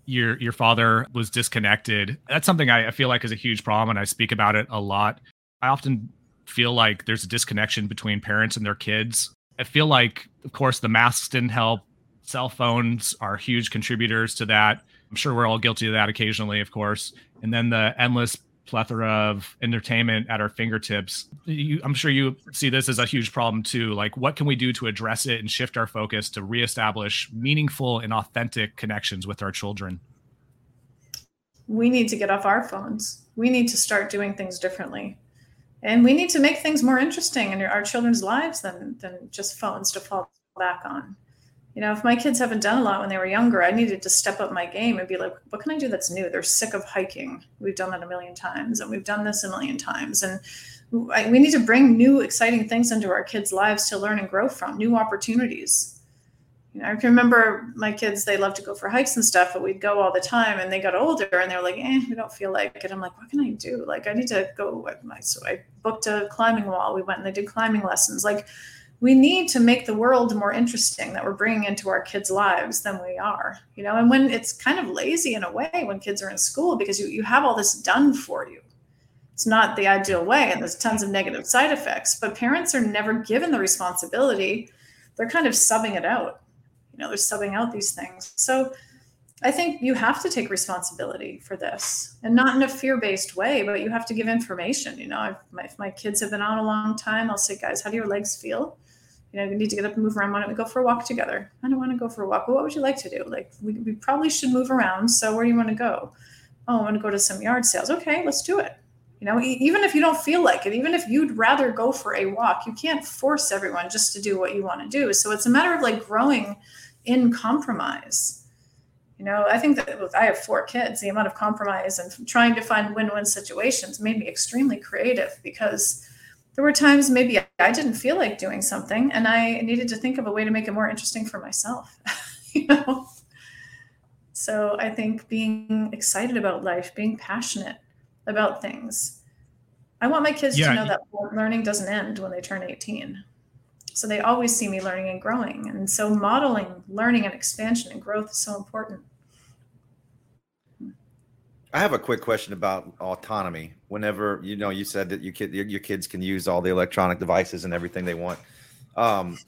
your your father was disconnected. That's something I, I feel like is a huge problem, and I speak about it a lot. I often feel like there's a disconnection between parents and their kids. I feel like, of course, the masks didn't help. Cell phones are huge contributors to that. I'm sure we're all guilty of that occasionally, of course. And then the endless plethora of entertainment at our fingertips. You, I'm sure you see this as a huge problem too. Like, what can we do to address it and shift our focus to reestablish meaningful and authentic connections with our children? We need to get off our phones. We need to start doing things differently and we need to make things more interesting in our children's lives than than just phones to fall back on. You know if my kids haven't done a lot when they were younger i needed to step up my game and be like what can i do that's new? They're sick of hiking. We've done that a million times and we've done this a million times. And we need to bring new exciting things into our kids' lives to learn and grow from, new opportunities. You know, I can remember my kids, they love to go for hikes and stuff, but we'd go all the time and they got older and they're like, eh, we don't feel like it. I'm like, what can I do? Like, I need to go. So I booked a climbing wall. We went and they did climbing lessons. Like, we need to make the world more interesting that we're bringing into our kids' lives than we are, you know. And when it's kind of lazy in a way when kids are in school because you, you have all this done for you, it's not the ideal way, and there's tons of negative side effects. But parents are never given the responsibility; they're kind of subbing it out. Know, they're subbing out these things. So I think you have to take responsibility for this, and not in a fear-based way, but you have to give information. You know, if my, if my kids have been on a long time, I'll say, guys, how do your legs feel? you know, we need to get up and move around. Why don't we go for a walk together? I don't want to go for a walk. Well, what would you like to do? Like, we, we probably should move around. So, where do you want to go? Oh, I want to go to some yard sales. Okay, let's do it. You know, even if you don't feel like it, even if you'd rather go for a walk, you can't force everyone just to do what you want to do. So, it's a matter of like growing in compromise. You know, I think that with, I have four kids, the amount of compromise and trying to find win win situations made me extremely creative because there were times maybe I didn't feel like doing something and I needed to think of a way to make it more interesting for myself. *laughs* you know? So I think being excited about life, being passionate about things. I want my kids yeah. to know that learning doesn't end when they turn 18. So they always see me learning and growing. And so modeling learning and expansion and growth is so important. I have a quick question about autonomy. Whenever you know, you said that you kid, your, your kids can use all the electronic devices and everything they want. Um,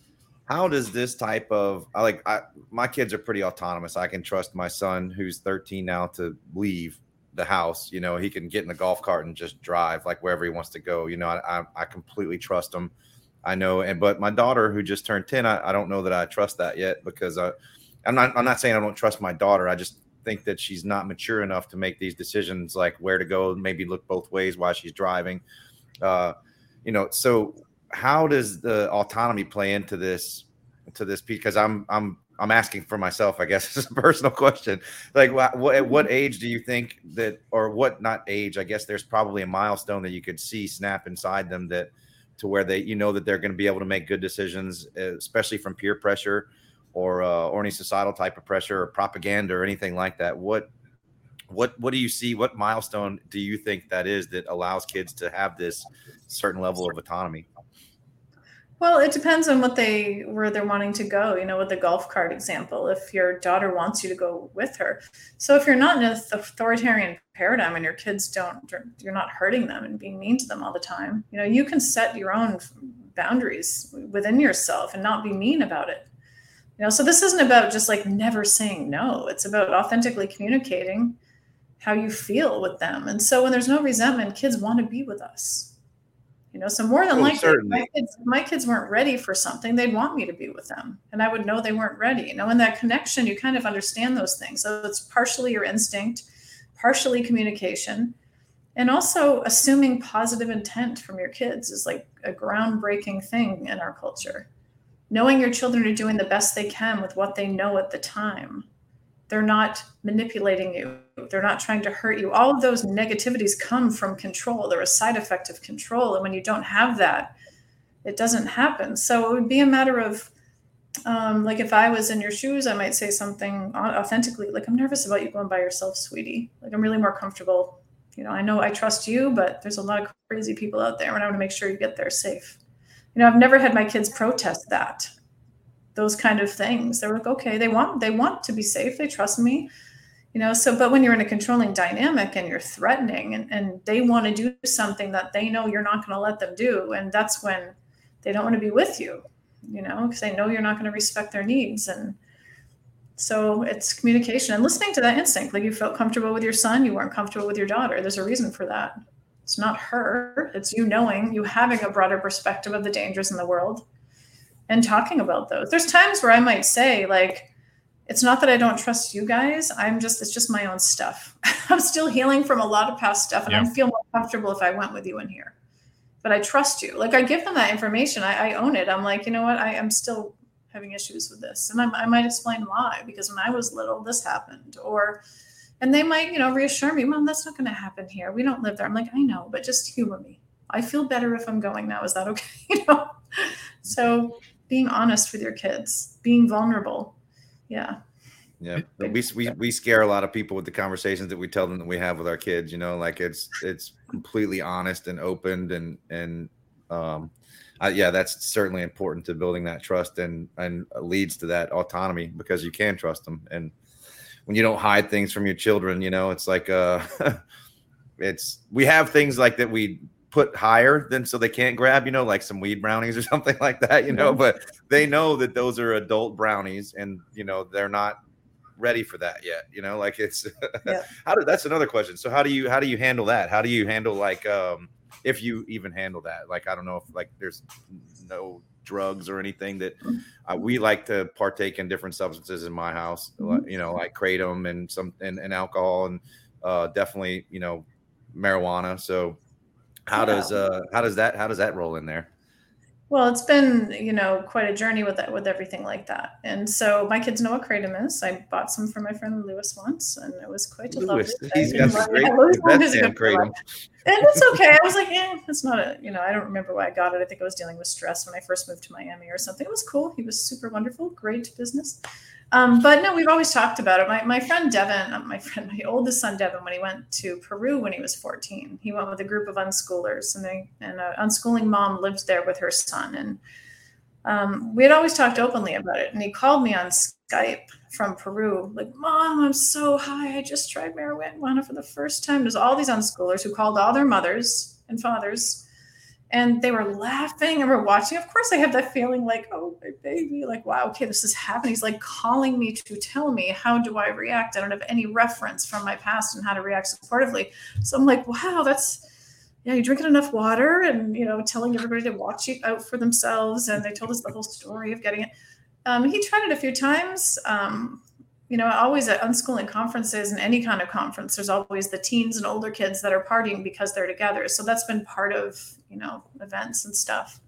how does this type of I like I, my kids are pretty autonomous. I can trust my son, who's 13 now, to leave the house. You know, he can get in the golf cart and just drive like wherever he wants to go. You know, I, I, I completely trust him. I know, and but my daughter, who just turned 10, I, I don't know that I trust that yet because I, I'm not. I'm not saying I don't trust my daughter. I just think that she's not mature enough to make these decisions, like where to go, maybe look both ways while she's driving. Uh, you know, so how does the autonomy play into this to this piece? Because I'm I'm I'm asking for myself, I guess, *laughs* it's a personal question. Like, what, what, at what age do you think that, or what not age? I guess there's probably a milestone that you could see snap inside them that to where they, you know, that they're going to be able to make good decisions, especially from peer pressure or uh, or any societal type of pressure or propaganda or anything like that. What what what do you see? What milestone do you think that is that allows kids to have this certain level of autonomy? Well, it depends on what they where they're wanting to go. You know, with the golf cart example, if your daughter wants you to go with her. So if you're not in an authoritarian paradigm and your kids don't, you're not hurting them and being mean to them all the time. You know, you can set your own boundaries within yourself and not be mean about it you know so this isn't about just like never saying no it's about authentically communicating how you feel with them and so when there's no resentment kids want to be with us you know so more than oh, likely my kids, my kids weren't ready for something they'd want me to be with them and i would know they weren't ready you know in that connection you kind of understand those things so it's partially your instinct partially communication and also assuming positive intent from your kids is like a groundbreaking thing in our culture knowing your children are doing the best they can with what they know at the time. They're not manipulating you. They're not trying to hurt you. All of those negativities come from control. They're a side effect of control. And when you don't have that, it doesn't happen. So it would be a matter of, um, like, if I was in your shoes, I might say something authentically, like, I'm nervous about you going by yourself, sweetie. Like, I'm really more comfortable. You know, I know I trust you, but there's a lot of crazy people out there, and I want to make sure you get there safe you know i've never had my kids protest that those kind of things. They're like okay they want they want to be safe. They trust me. You know so but when you're in a controlling dynamic and you're threatening and, and they want to do something that they know you're not going to let them do and that's when they don't want to be with you you know because they know you're not going to respect their needs. And so it's communication and listening to that instinct like you felt comfortable with your son you weren't comfortable with your daughter. There's a reason for that. It's not her, it's you knowing, you having a broader perspective of the dangers in the world and talking about those. There's times where I might say, like, it's not that I don't trust you guys. I'm just, it's just my own stuff. *laughs* I'm still healing from a lot of past stuff and yeah. I feel more comfortable if I went with you in here. But I trust you. Like, I give them that information. I, I own it. I'm like, you know what? I am still having issues with this. And I, I might explain why, because when I was little, this happened. Or, and they might you know reassure me mom that's not going to happen here we don't live there i'm like i know but just humor me I feel better if I'm going now. Is that okay? *laughs* you know? So being honest with your kids, being vulnerable. Yeah. Yeah, *laughs* we, we we scare a lot of people with the conversations that we tell them that we have with our kids. You know, like it's it's completely honest and opened, and and um, uh, yeah, that's certainly important to building that trust and and leads to that autonomy because you can trust them. And when you don't hide things from your children, you know, it's like uh, *laughs* it's we have things like that we put higher than so they can't grab, you know, like some weed brownies or *laughs* something like that, you know, but they know that those are adult brownies and you know they're not ready for that yet, you know, like it's *laughs* yeah. how do that's another question. So how do you how do you handle that? How do you handle like um if you even handle that? Like I don't know if like there's no drugs or anything that uh, we like to partake in different substances in my house, mm-hmm. you know, like kratom and some and, and alcohol and uh definitely, you know, marijuana. So how yeah. does uh how does that how does that roll in there? Well, it's been you know quite a journey with that with everything like that, and so my kids know what kratom is. I bought some for my friend Lewis once, and it was quite a Lewis, lovely. He's got *laughs* the great, kratom. And it's okay. I was like, yeah, it's not a you know I don't remember why I got it. I think I was dealing with stress when I first moved to Miami or something. It was cool. He was super wonderful, great business. Um, but no, we've always talked about it. My, my friend Devin, uh, my friend, my oldest son Devin, when he went to Peru when he was 14, he went with a group of unschoolers, and they and an unschooling mom lived there with her son, and um, we had always talked openly about it. And he called me on Skype from Peru, like, "Mom, I'm so high. I just tried marijuana for the first time." There's all these unschoolers who called all their mothers and fathers and they were laughing and we're watching. Of course, I have that feeling like, oh, my baby, like, wow, okay, this is happening. He's like calling me to tell me how do I react. I don't have any reference from my past and how to react supportively. So I'm like, wow, that's yeah, you're drinking enough water and you know, telling everybody to watch it out for themselves. And they told us the whole story of getting it. Um, he tried it a few times. Um, you know, always at unschooling conferences and any kind of conference, there's always the teens and older kids that are partying because they're together. So that's been part of, you know, events and stuff.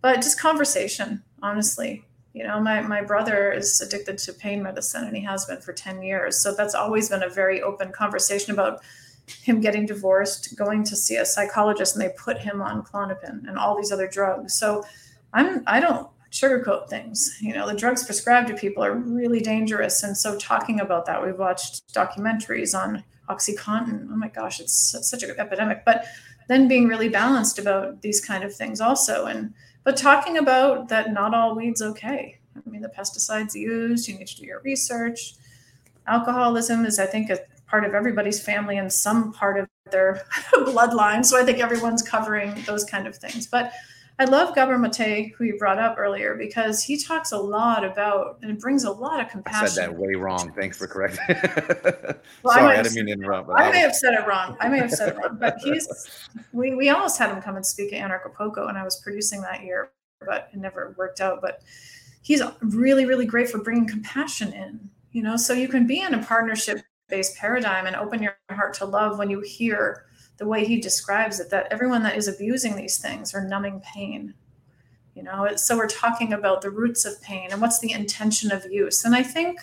But just conversation, honestly. You know, my, my brother is addicted to pain medicine and he has been for 10 years. So that's always been a very open conversation about him getting divorced, going to see a psychologist, and they put him on Klonopin and all these other drugs. So I'm I don't sugarcoat things. You know, the drugs prescribed to people are really dangerous. And so talking about that, we've watched documentaries on Oxycontin. Oh my gosh, it's such an epidemic. But then being really balanced about these kind of things also. And but talking about that not all weed's okay. I mean, the pesticides used, you need to do your research. Alcoholism is, I think, a part of everybody's family and some part of their *laughs* bloodline. So I think everyone's covering those kind of things. But I love Gabor Mate, who you brought up earlier, because he talks a lot about and brings a lot of compassion. I said that way wrong. Thanks for correcting. *laughs* well, Sorry, I, I, didn't mean to interrupt. I, I may have said it wrong. I may have said it wrong. But he's we we almost had him come and speak at Anarchapulco, and I was producing that year, but it never worked out. But he's really, really great for bringing compassion in. You know, so you can be in a partnership based paradigm and open your heart to love when you hear the way he describes it that everyone that is abusing these things are numbing pain. You know so we're talking about the roots of pain and what's the intention of use. And i think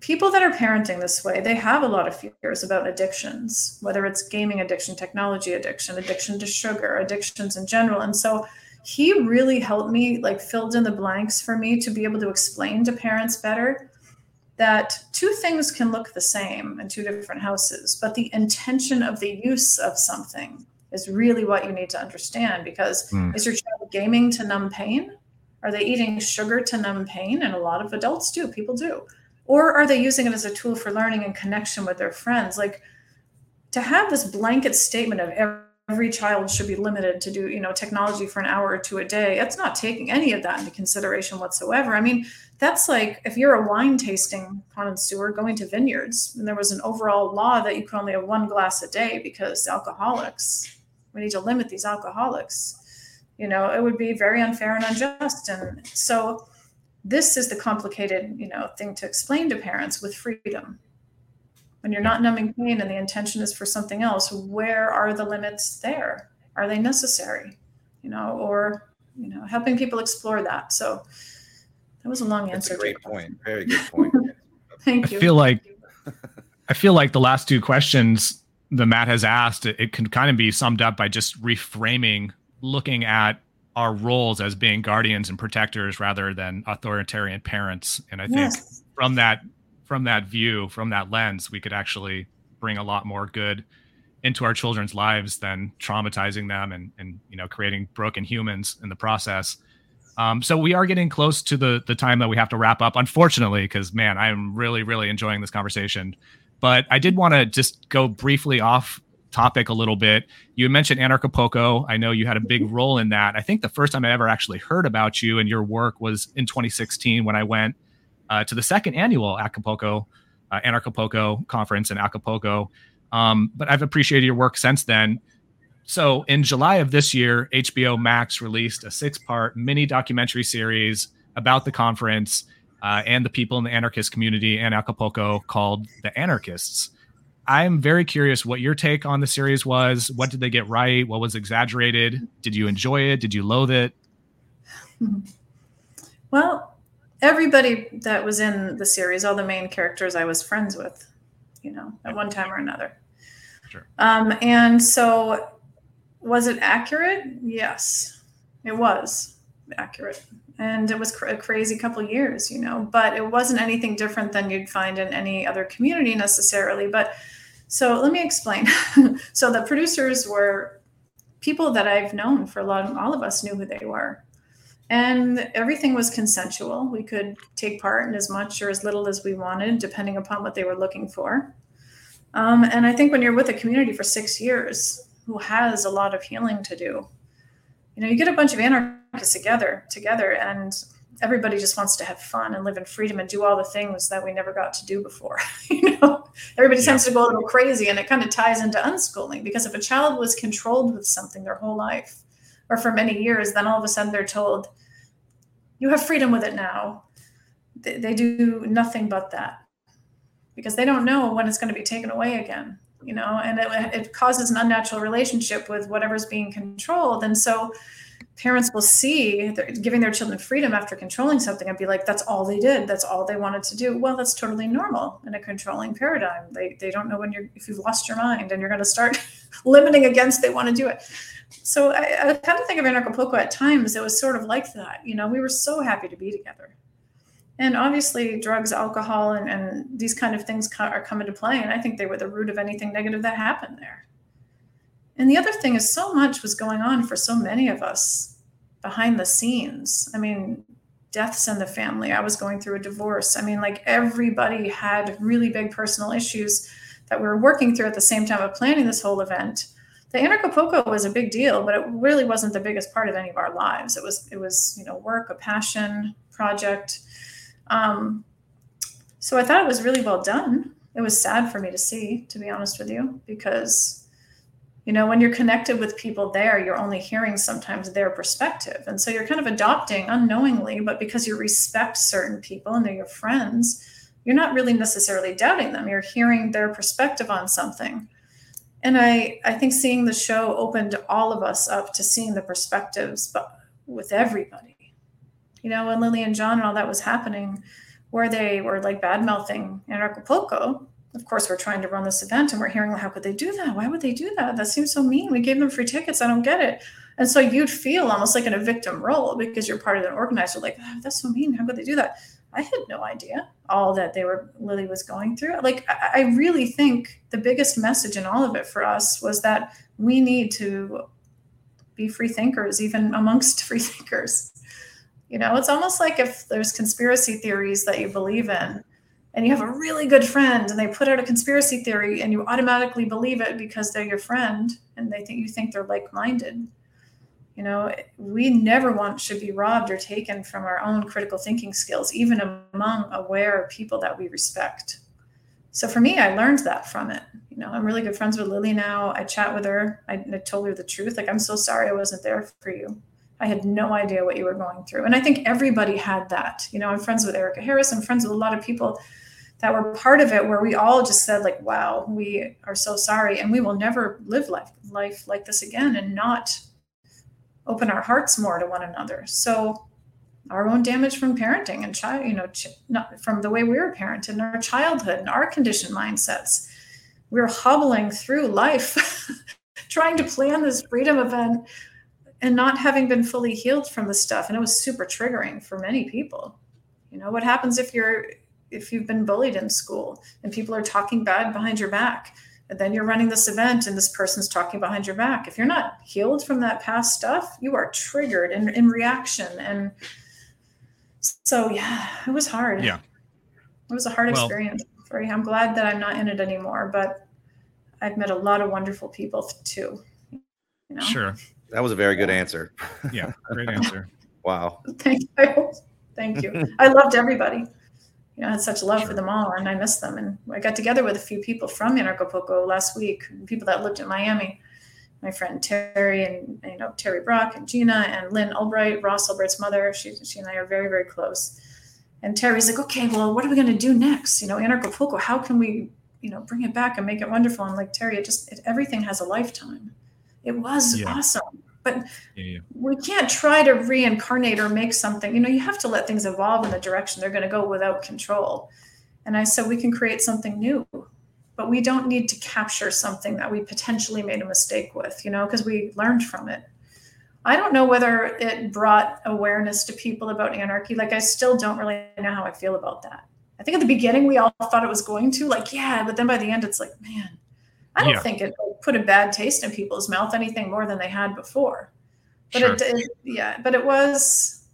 people that are parenting this way they have a lot of fears about addictions whether it's gaming addiction technology addiction addiction to sugar addictions in general. And so he really helped me like filled in the blanks for me to be able to explain to parents better that two things can look the same in two different houses, but the intention of the use of something is really what you need to understand because mm. is your child gaming to numb pain? Are they eating sugar to numb pain? And a lot of adults do, people do. Or are they using it as a tool for learning and connection with their friends? Like to have this blanket statement of every child should be limited to do you know technology for an hour or two a day it's not taking any of that into consideration whatsoever i mean that's like if you're a wine tasting connoisseur going to vineyards and there was an overall law that you could only have one glass a day because alcoholics we need to limit these alcoholics. You know it would be very unfair and unjust. And so this is the complicated you know thing to explain to parents with freedom. When you're not numbing pain and the intention is for something else where are the limits there? Are they necessary? You know or you know helping people explore that. So that was a long That's answer a great point very good point *laughs* thank you i feel like i feel like the last two questions that Matt has asked, it, it can kind of be summed up by just reframing, looking at our roles as being guardians and protectors rather than authoritarian parents. And I think Yes. from that from that view, from that lens, we could actually bring a lot more good into our children's lives than traumatizing them and and you know creating broken humans in the process. Um, so we are getting close to the the time that we have to wrap up, unfortunately, because man, I'm really really enjoying this conversation. But I did want to just go briefly off topic a little bit. You mentioned Anarchapulco. I know you had a big role in that. I think the first time I ever actually heard about you and your work was in 2016 when I went uh, to the second annual Acapulco uh, Anarchapulco conference in Acapulco. Um, but I've appreciated your work since then. So in July of this year, HBO Max released a six-part mini documentary series about the conference uh, and the people in the anarchist community in Acapulco called The Anarchists. I'm very curious what your take on the series was. What did they get right? What was exaggerated? Did you enjoy it? Did you loathe it? *laughs* Well, everybody that was in the series, all the main characters, I was friends with, you know, at one time or another. Sure. Um, and so, was it accurate? Yes, it was accurate, and it was cr- a crazy couple years, you know. But it wasn't anything different than you'd find in any other community necessarily. But so let me explain. *laughs* so the producers were people that I've known for a lot. Of, all of us knew who they were and everything was consensual. We could take part in as much or as little as we wanted, depending upon what they were looking for. Um, and I think when you're with a community for six years, who has a lot of healing to do, you know, you get a bunch of anarchists together, together, and everybody just wants to have fun and live in freedom and do all the things that we never got to do before. *laughs* you know, everybody Yeah. tends to go a little crazy, and it kind of ties into unschooling because if a child was controlled with something their whole life or for many years, then all of a sudden they're told, you have freedom with it now. They, they do nothing but that because they don't know when it's going to be taken away again, you know, and it, it causes an unnatural relationship with whatever's being controlled. And so parents will see giving their children freedom after controlling something and be like, that's all they did. That's all they wanted to do. Well, that's totally normal in a controlling paradigm. They, they don't know when you're, if you've lost your mind and you're going to start *laughs* limiting against they want to do it so I, I kind of think of Anarchapulco at times. It was sort of like that. You know, we were so happy to be together. And obviously, drugs, alcohol, and, and these kind of things co- are come into play. And I think they were the root of anything negative that happened there. And the other thing is, so much was going on for so many of us behind the scenes. I mean, deaths in the family. I was going through a divorce. I mean, like everybody had really big personal issues that we were working through at the same time of planning this whole event the Anarchapulco was a big deal, but it really wasn't the biggest part of any of our lives. It was it was you know work, a passion project. Um, so I thought it was really well done. It was sad for me to see, to be honest with you, because you know when you're connected with people there, you're only hearing sometimes their perspective, and so you're kind of adopting unknowingly, but because you respect certain people and they're your friends, you're not really necessarily doubting them. You're hearing their perspective on something and I, I think seeing the show opened all of us up to seeing the perspectives but with everybody you know when lily and john and all that was happening where they were like bad mouthing Acapulco. of course we're trying to run this event and we're hearing how could they do that why would they do that that seems so mean we gave them free tickets i don't get it and so you'd feel almost like in a victim role because you're part of an organizer like "Oh, that's so mean how could they do that I had no idea all that they were Lily was going through. Like I, I really think the biggest message in all of it for us was that we need to be free thinkers, even amongst *laughs* free thinkers. You know, it's almost like if there's conspiracy theories that you believe in, and you have a really good friend, and they put out a conspiracy theory, and you automatically believe it because they're your friend, and they think you think they're like-minded. You know we never want should be robbed or taken from our own critical thinking skills even among aware people that we respect. So for me i learned that from it. You know i'm really good friends with lily now. I chat with her. I, I told her the truth. Like i'm so sorry i wasn't there for you i had no idea what you were going through and i think everybody had that you know i'm friends with erica harris i'm friends with a lot of people that were part of it where we all just said like wow we are so sorry and we will never live life life like this again and not open our hearts more to one another. So our own damage from parenting and child, you know, ch- not from the way we were parented in our childhood and our conditioned mindsets. we're hobbling through life *laughs* trying to plan this freedom event and not having been fully healed from the stuff. And it was super triggering for many people. You know what happens if you're if you've been bullied in school and people are talking bad behind your back? And then you're running this event and this person's talking behind your back. If you're not healed from that past stuff you are triggered in, in reaction. And so yeah it was hard. Yeah. it was a hard Well- experience for you i'm glad that i'm not in it anymore but i've met a lot of wonderful people too you know? Sure. That was a very good answer. Yeah. *laughs* Great answer. Wow. Thank you. Thank you. I loved everybody. You know, I had such love for them all, and I miss them. And I got together with a few people from Anarchapulco last week, people that lived in Miami. My friend Terry and you know Terry Brock and Gina and Lyn Ulbricht, Ross Ulbricht's mother. She she and I are very very close. And Terry's like, okay, well, what are we going to do next? You know, Anarchapulco. How can we you know bring it back and make it wonderful? I'm like Terry, it just it, everything has a lifetime. It was Yeah. awesome, but Yeah, yeah. we can't try to reincarnate or make something you know you have to let things evolve in the direction they're going to go without control and i said we can create something new but we don't need to capture something that we potentially made a mistake with you know because we learned from it i don't know whether it brought awareness to people about anarchy like i still don't really know how i feel about that i think at the beginning we all thought it was going to like yeah but then by the end it's like man i don't Yeah. think it put a bad taste in people's mouth anything more than they had before. But Sure. it, it yeah but it was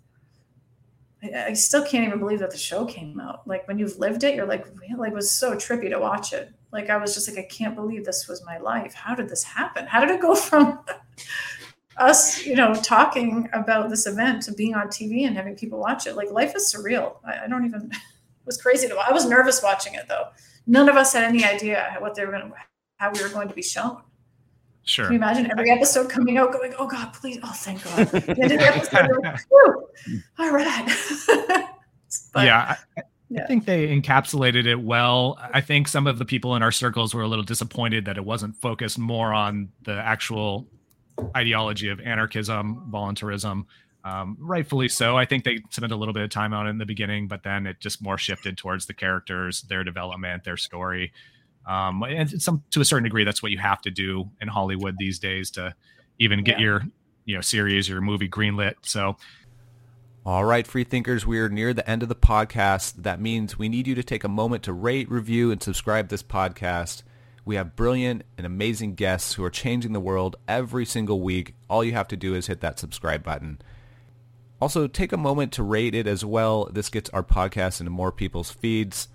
I, I still can't even believe that the show came out. Like when you've lived it you're like really? It was so trippy to watch it. Like i was just like i can't believe this was my life. How did this happen? How did it go from *laughs* us you know talking about this event to being on tv and having people watch it? Like life is surreal. I, I don't even *laughs* it was crazy to i was nervous watching it though. None of us had any idea what they were going to how we were going to be shown Sure. can you imagine every episode coming out going, oh God, please, oh thank God. The end of the episode, like, all right. *laughs* But, yeah, I, I think they encapsulated it well. I think some of the people in our circles were a little disappointed that it wasn't focused more on the actual ideology of anarchism, voluntarism. Um, rightfully so. I think they spent a little bit of time on it in the beginning, but then it just more shifted towards the characters, their development, their story. Um, and some to a certain degree, that's what you have to do in Hollywood these days to even get Yeah. your you know series or movie greenlit. So All right, free thinkers, we are near the end of the podcast. That means we need you to take a moment to rate, review, and subscribe this podcast. We have brilliant and amazing guests who are changing the world every single week. All you have to do is hit that subscribe button. Also, take a moment to rate it as well. This gets our podcast into more people's feeds.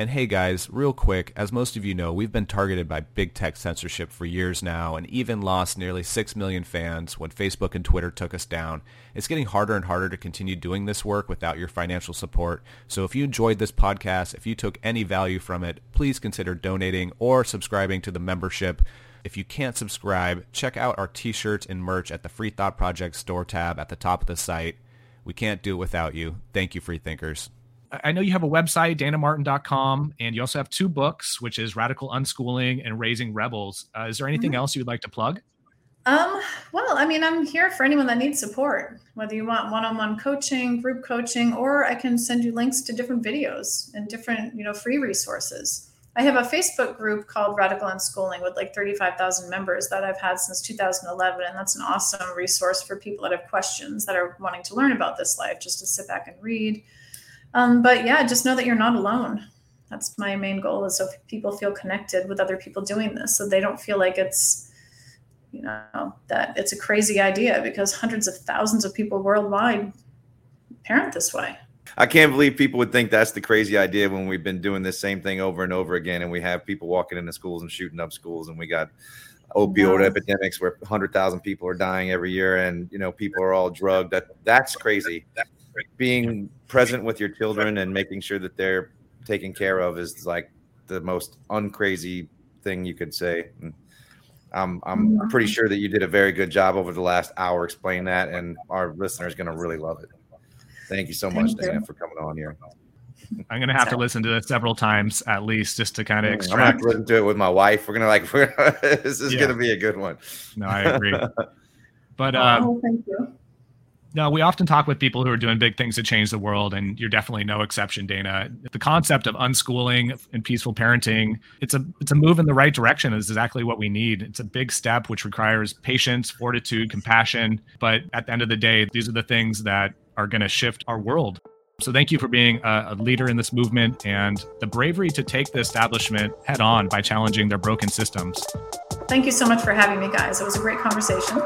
And hey guys, real quick, as most of you know, we've been targeted by big tech censorship for years now and even lost nearly 6 million fans when Facebook and Twitter took us down. It's getting harder and harder to continue doing this work without your financial support. So if you enjoyed this podcast, if you took any value from it, please consider donating or subscribing to the membership. If you can't subscribe, check out our t-shirts and merch at the Free Thought Project store tab at the top of the site. We can't do it without you. Thank you, free thinkers. I know you have a website, daynamartin.com, and you also have two books, which is Radical Unschooling and Raising Rebels. Uh, is there anything else you would like to plug? Um, well, I mean, I'm here for anyone that needs support, whether you want one-on-one coaching, group coaching, or I can send you links to different videos and different, you know, free resources. I have a Facebook group called Radical Unschooling with like 35,000 members that I've had since 2011. And that's an awesome resource for people that have questions that are wanting to learn about this life, just to sit back and read. Um, but yeah, just know that you're not alone. That's my main goal is so people feel connected with other people doing this, so they don't feel like it's, you know, that it's a crazy idea because hundreds of thousands of people worldwide parent this way. I can't believe people would think that's the crazy idea when we've been doing this same thing over and over again, and we have people walking into schools and shooting up schools, and we got opioid Wow. epidemics where hundred thousand people are dying every year, and you know people are all drugged. That that's crazy. Being present with your children and making sure that they're taken care of is like the most uncrazy thing you could say. And I'm I'm pretty sure that you did a very good job over the last hour explaining that, and our listeners going to really love it. Thank you so much, Thank you. Dayna, for coming on here. I'm going to have to listen to this several times at least just to kind of extract. I'm gonna have to listen to it with my wife. We're gonna like, we're *laughs* this is Yeah. gonna be a good one. No, I agree. *laughs* But uh, oh, thank you. No, we often talk with people who are doing big things to change the world, and you're definitely no exception, Dayna. The concept of unschooling and peaceful parenting, it's a it's a move in the right direction. It's exactly what we need. It's a big step which requires patience, fortitude, compassion. But at the end of the day, these are the things that are going to shift our world. So thank you for being a, leader in this movement and the bravery to take the establishment head on by challenging their broken systems. Thank you so much for having me, guys. It was a great conversation.